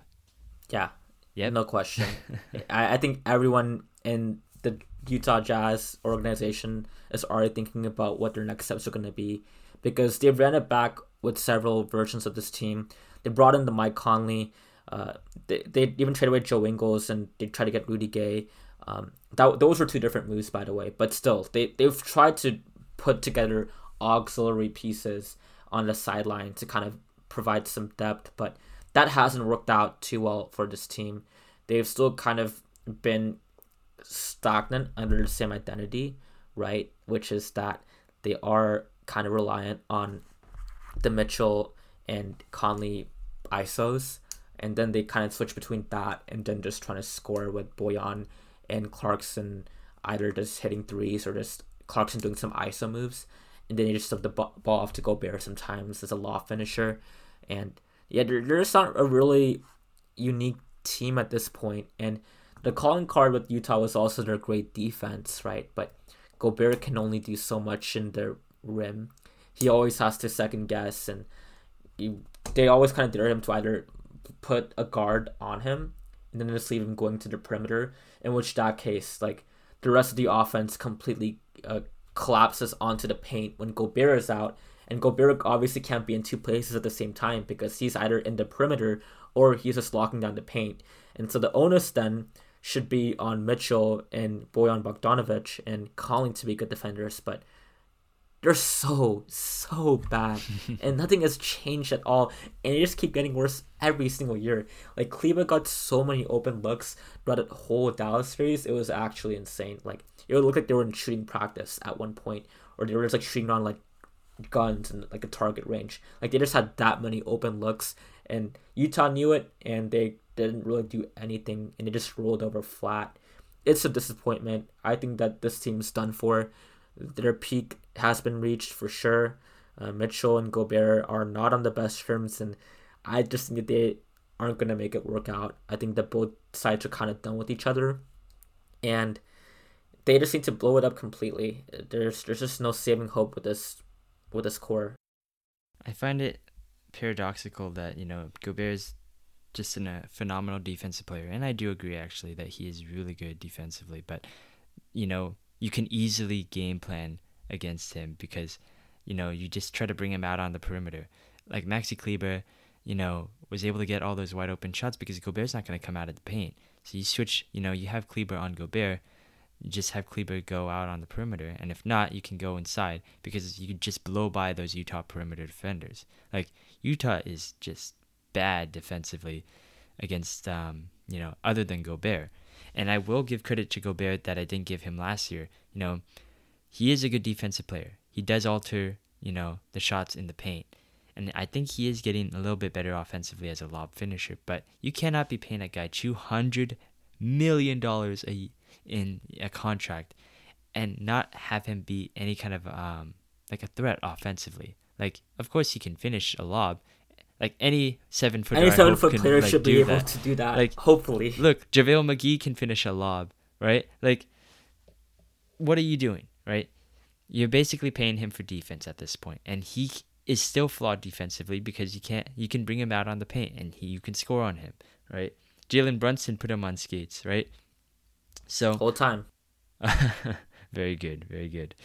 Yeah. Yep. No question. I, I think everyone in the Utah Jazz organization is already thinking about what their next steps are going to be because they've ran it back with several versions of this team. They brought in the Mike Conley. Uh, they, they even traded away Joe Ingles and they tried to get Rudy Gay. Um, that those were two different moves, by the way. But still, they they've tried to put together auxiliary pieces on the sideline to kind of provide some depth, but that hasn't worked out too well for this team. They've still kind of been stagnant under the same identity, right? Which is that they are kind of reliant on the Mitchell and Conley ISOs, and then they kind of switch between that and then just trying to score with Bojan and Clarkson either just hitting threes or just Clarkson doing some ISO moves, and then you just have the ball off to Gobert sometimes as a loft finisher, and yeah, they're, they're just not a really unique team at this point. point, and the calling card with Utah was also their great defense, right? But Gobert can only do so much in the rim. He always has to second guess, and he, they always kind of dare him to either put a guard on him and then just leave him going to the perimeter. In which that case, like the rest of the offense completely uh, collapses onto the paint when Gobert is out. And Gobert obviously can't be in two places at the same time because he's either in the perimeter or he's just locking down the paint. And so the onus then should be on Mitchell and Bojan Bogdanovic and Conley to be good defenders, but they're so so bad, and nothing has changed at all, and they just keep getting worse every single year. Like Cleveland got so many open looks throughout the whole Dallas series, it was actually insane. Like it would look like they were in shooting practice at one point, or they were just like shooting on like guns and like a target range. Like they just had that many open looks, and Utah knew it, and they didn't really do anything, and they just rolled over flat. It's a disappointment. I think that this team's done for. Their peak has been reached for sure. Uh, Mitchell and Gobert are not on the best terms, and I just think that they aren't going to make it work out. I think that both sides are kind of done with each other, and they just need to blow it up completely. There's there's just no saving hope with this with this core. I find it paradoxical that you know Gobert is just in a phenomenal defensive player, and I do agree actually that he is really good defensively. But you know, you can easily game plan against him because, you know, you just try to bring him out on the perimeter. Like Maxi Kleber, you know, was able to get all those wide open shots because Gobert's not going to come out of the paint. So you switch, you know, you have Kleber on Gobert, you just have Kleber go out on the perimeter, and if not, you can go inside because you can just blow by those Utah perimeter defenders. Like Utah is just bad defensively against, um, you know, other than Gobert. And I will give credit to Gobert that I didn't give him last year. You know, he is a good defensive player. He does alter, you know, the shots in the paint. And I think he is getting a little bit better offensively as a lob finisher. But you cannot be paying a guy $200 million a, in a contract and not have him be any kind of um, like a threat offensively. Like, of course, he can finish a lob. Like any seven foot, any seven foot player like, should be able that. to do that. Like, hopefully, look, JaVale McGee can finish a lob, right? Like, what are you doing, right? You're basically paying him for defense at this point, and he is still flawed defensively because you can't you can bring him out on the paint and he, you can score on him, right? Jalen Brunson put him on skates, right? So whole time. very good, very good.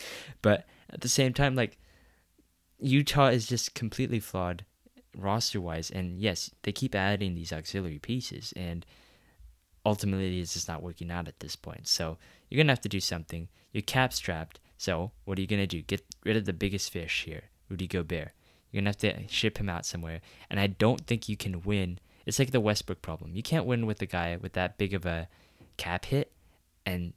But at the same time, like Utah is just completely flawed roster wise, and yes, they keep adding these auxiliary pieces, and ultimately it's just not working out at this point. So you're gonna have to do something. You're cap strapped. So what are you gonna do? Get rid of the biggest fish here. Rudy Gobert. You're gonna have to ship him out somewhere, and I don't think you can win. It's like the Westbrook problem. You can't win with a guy with that big of a cap hit and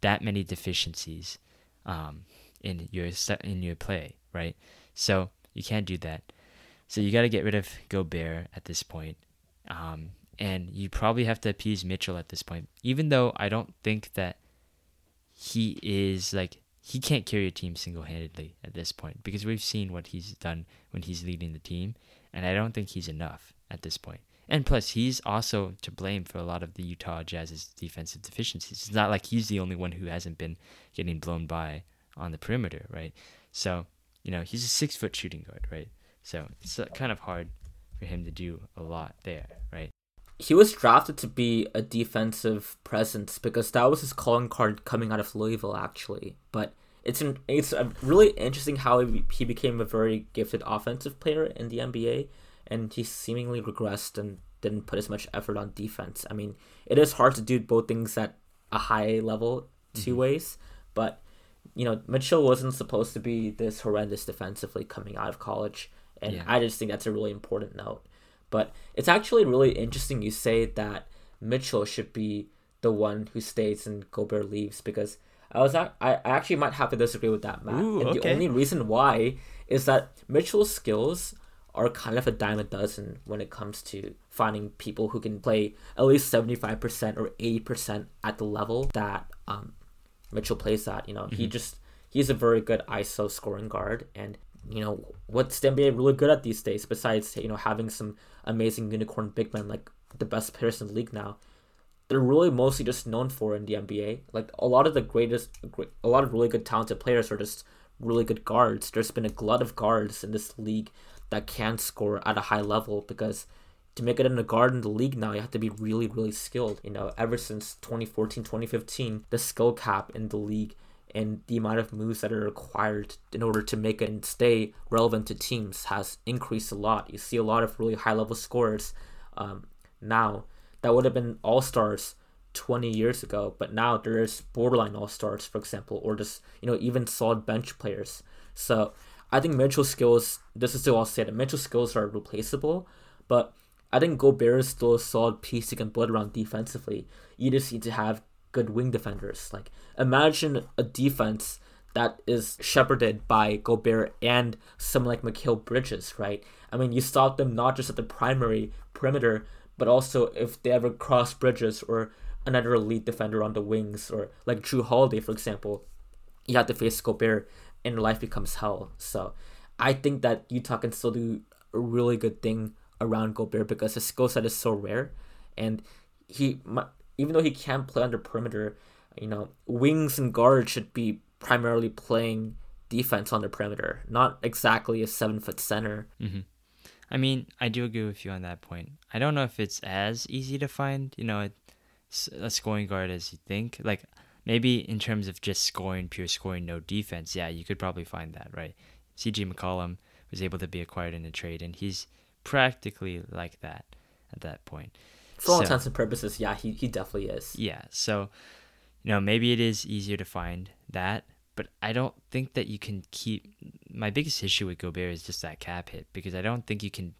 that many deficiencies um, in your in your play, right? So you can't do that. So you got to get rid of Gobert at this point. Um, and you probably have to appease Mitchell at this point, even though I don't think that he is like he can't carry a team single handedly at this point because we've seen what he's done when he's leading the team, and I don't think he's enough at this point. And plus, he's also to blame for a lot of the Utah Jazz's defensive deficiencies. It's not like he's the only one who hasn't been getting blown by on the perimeter, right? So, you know, he's a six foot shooting guard, right? So it's uh, kind of hard for him to do a lot there, right? He was drafted to be a defensive presence because that was his calling card coming out of Louisville, actually. But it's an, it's really interesting how he became a very gifted offensive player in the NBA, and he seemingly regressed and didn't put as much effort on defense. I mean, it is hard to do both things at a high level 2 mm-hmm. ways, but you know, Mitchell wasn't supposed to be this horrendous defensively coming out of college, and yeah. I just think that's a really important note. But it's actually really interesting you say that Mitchell should be the one who stays and Gobert leaves because I was I actually might have to disagree with that, Matt. Ooh, and okay. the only reason why is that Mitchell's skills are kind of a dime a dozen when it comes to finding people who can play at least 75% or 80% at the level that um, Mitchell plays at. You know, mm-hmm. he just he's a very good ISO scoring guard, and you know what's the NBA really good at these days besides you know having some amazing unicorn big men like the best players in the league now. They're really mostly just known for in the NBA. Like a lot of the greatest, a lot of really good talented players are just really good guards. There's been a glut of guards in this league that can score at a high level because to make it in the guard in the league now, you have to be really, really skilled. You know, ever since 2014, 2015, the skill cap in the league and the amount of moves that are required in order to make it and stay relevant to teams has increased a lot. You see a lot of really high level scorers um, now that would have been all stars 20 years ago, but now there's borderline all stars, for example, or just you know even solid bench players. So I think Mitchell skills. This is still all said. Mitchell skills are replaceable, but I think Gobert is still a solid piece you can build around defensively. You just need to have good wing defenders. Like imagine a defense that is shepherded by Gobert and someone like Mikal Bridges, right? I mean, you stop them not just at the primary perimeter, but also if they ever cross Bridges or another elite defender on the wings, or like Jrue Holiday, for example, you have to face Gobert and life becomes hell. So I think that Utah can still do a really good thing around Gobert because his skill set is so rare, and he even though he can't play on the perimeter, you know, wings and guards should be primarily playing defense on the perimeter, not exactly a seven foot center. Mm-hmm. I mean, I do agree with you on that point. I don't know if it's as easy to find, you know, a, a scoring guard as you think. Like, maybe in terms of just scoring, pure scoring, no defense, yeah, you could probably find that, right? CJ McCollum was able to be acquired in a trade, and he's practically like that at that point. For all so, intents and purposes, yeah, he, he definitely is. Yeah, so, you know, maybe it is easier to find that, but I don't think that you can keep. My biggest issue with Gobert is just that cap hit because I don't think you can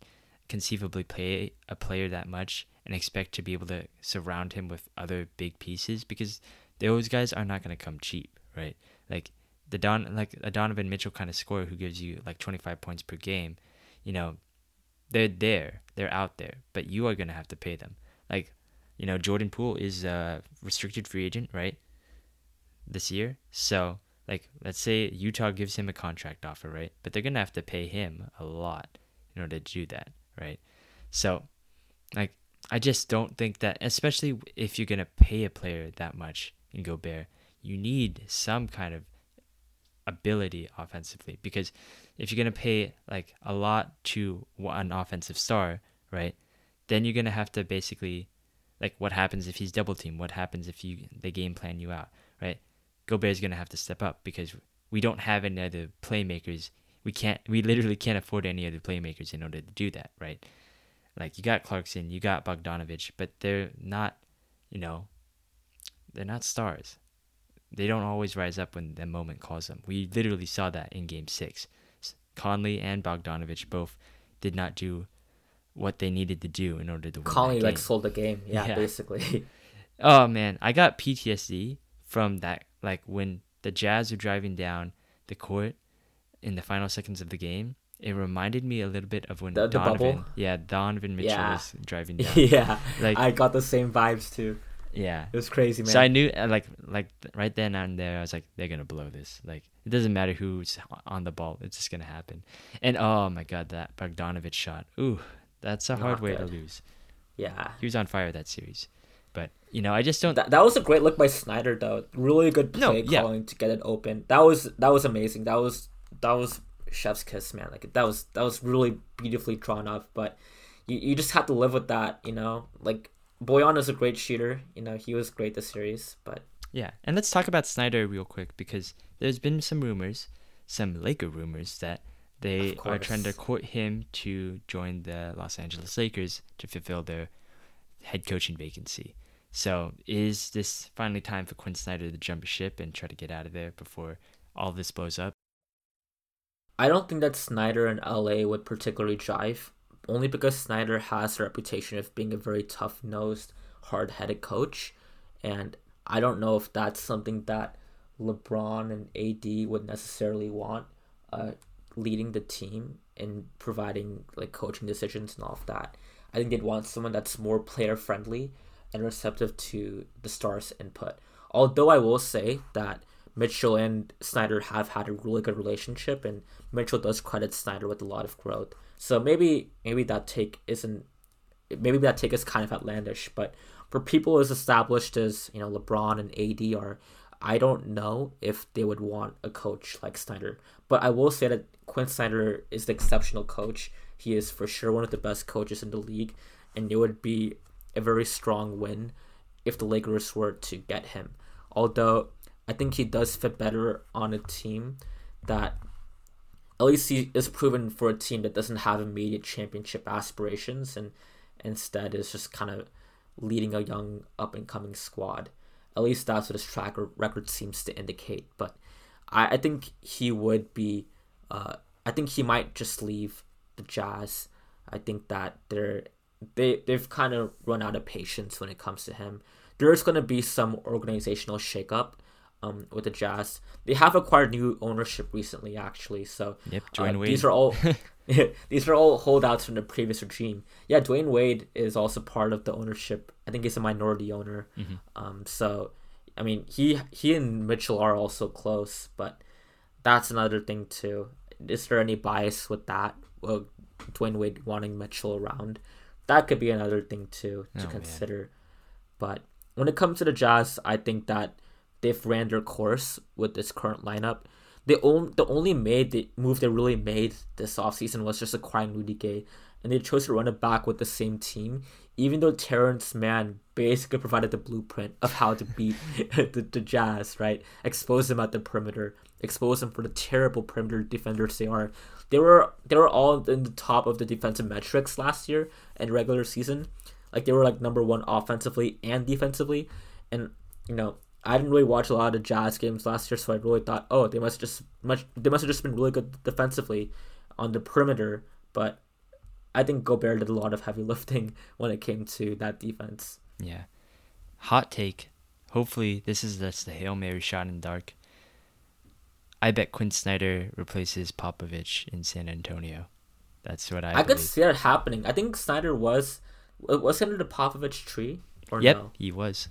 conceivably play a player that much and expect to be able to surround him with other big pieces because those guys are not going to come cheap, right? Like the Don, like a Donovan Mitchell kind of scorer who gives you like 25 points per game, you know, they're there, they're out there, but you are going to have to pay them. Like, you know, Jordan Poole is a restricted free agent, right? This year. So, like, let's say Utah gives him a contract offer, right? But they're going to have to pay him a lot in order to do that, right? So, like, I just don't think that, especially if you're going to pay a player that much in Gobert, you need some kind of ability offensively because if you're going to pay like a lot to an offensive star, right? Then you're to have to basically like what happens if he's double teamed? What happens if you they game plan you out, right? Gobert's to have to step up because we don't have any other playmakers. We can't we literally can't afford any other playmakers in order to do that, right? Like you got Clarkson, you got Bogdanovic, but they're not, you know, they're not stars. They don't always rise up when the moment calls them. We literally saw that in game six. Conley and Bogdanovic both did not do what they needed to do in order to win. Conley like sold the game, yeah, yeah. basically. oh man, I got PTSD from that. Like when the Jazz were driving down the court in the final seconds of the game, it reminded me a little bit of when the, the Donovan, bubble? yeah, Donovan Mitchell yeah. was driving down. yeah, like I got the same vibes too. Yeah, it was crazy, man. So I knew, uh, like, like right then and there, I was like, they're gonna blow this. Like, it doesn't matter who's on the ball; it's just gonna happen. And oh my god, that Bogdanovic shot! Ooh, that's a hard way to lose. Yeah, he was on fire that series. But you know, I just don't. That, that was a great look by Snyder, though. Really good play no, yeah. calling to get it open. That was that was amazing. That was that was chef's kiss, man. Like that was that was really beautifully drawn up. But you, you just have to live with that, you know. Like Bojan is a great shooter. You know, he was great this series, but yeah. And let's talk about Snyder real quick because there's been some rumors, some Laker rumors that they are trying to court him to join the Los Angeles Lakers to fulfill their head coaching vacancy. So, is this finally time for Quin Snyder to jump ship and try to get out of there before all this blows up? I don't think that Snyder in LA would particularly jive only because Snyder has a reputation of being a very tough nosed, hard headed coach. And I don't know if that's something that LeBron and AD would necessarily want, uh, leading the team and providing like coaching decisions and all of that. I think they'd want someone that's more player friendly and receptive to the stars' input. Although I will say that Mitchell and Snyder have had a really good relationship, and Mitchell does credit Snyder with a lot of growth. So maybe maybe that take isn't maybe that take is kind of outlandish, but for people as established as you know LeBron and AD are, I don't know if they would want a coach like Snyder. But I will say that Quin Snyder is the exceptional coach. He is for sure one of the best coaches in the league, and it would be a very strong win if the Lakers were to get him. Although I think he does fit better on a team that at least he is proven for a team that doesn't have immediate championship aspirations and instead is just kind of leading a young up and coming squad. At least that's what his track record seems to indicate. But I, I think he would be. Uh, I think he might just leave the Jazz. I think that they're they they've kind of run out of patience when it comes to him. There's going to be some organizational shakeup um, with the Jazz. They have acquired new ownership recently, actually. So yep, uh, These are all these are all holdouts from the previous regime. Yeah, Dwyane Wade is also part of the ownership. I think he's a minority owner. Mm-hmm. Um, so I mean, he he and Mitchell are also close, but that's another thing too. Is there any bias with that? Well, Dwyane Wade wanting Mitchell around, that could be another thing too to oh, consider. Man. But when it comes to the Jazz, I think that they've ran their course with this current lineup. The only the only made the move they really made this offseason was just acquiring Rudy Gay, and they chose to run it back with the same team, even though Terance Mann basically provided the blueprint of how to beat the, the Jazz, right? Expose them at the perimeter, expose them for the terrible perimeter defenders they are. They were they were all in the top of the defensive metrics last year and regular season. Like they were like number one offensively and defensively. And you know, I didn't really watch a lot of Jazz games last year, so I really thought, oh, they must just much they must have just been really good defensively on the perimeter. But I think Gobert did a lot of heavy lifting when it came to that defense. Yeah. Hot take. Hopefully, this is just the Hail Mary shot in the dark. I bet Quin Snyder replaces Popovich in San Antonio. That's what I. I believe. could see that happening. I think Snyder was was under the Popovich tree or Yep, no? he was.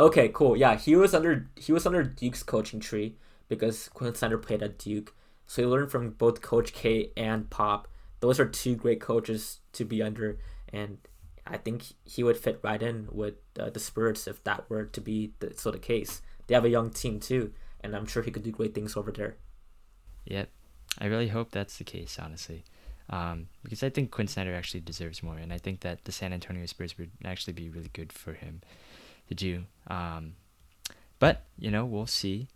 Okay, cool. Yeah, he was under he was under Duke's coaching tree because Quin Snyder played at Duke, so he learned from both Coach K and Pop. Those are two great coaches to be under, and I think he would fit right in with uh, the Spurs if that were to be the, so the case. They have a young team too, and I'm sure he could do great things over there. Yep. I really hope that's the case, honestly. Um, because I think Quin Snyder actually deserves more, and I think that the San Antonio Spurs would actually be really good for him to do. Um, but, you know, we'll see.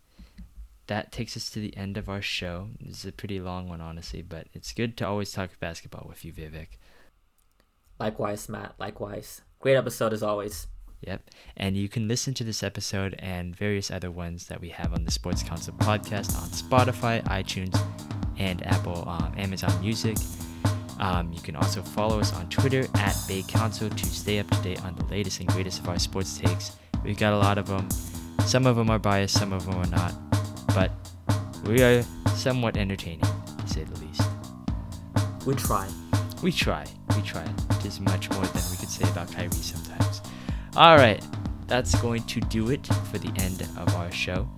That takes us to the end of our show. This is a pretty long one, honestly, but it's good to always talk basketball with you, Vivek. Likewise, Matt. Likewise. Great episode as always. Yep. And you can listen to this episode and various other ones that we have on the Sports Council podcast on Spotify, iTunes, and Apple, um, Amazon Music. Um, you can also follow us on Twitter at Bay Council to stay up to date on the latest and greatest of our sports takes. We've got a lot of them. Some of them are biased, some of them are not. But we are somewhat entertaining, to say the least. We try. We try. We try. It is much more than we could say about Kyrie sometimes. All right. That's going to do it for the end of our show.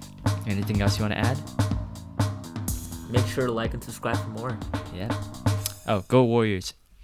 Anything else you want to add? Make sure to like and subscribe for more. Yeah. Oh, go Warriors.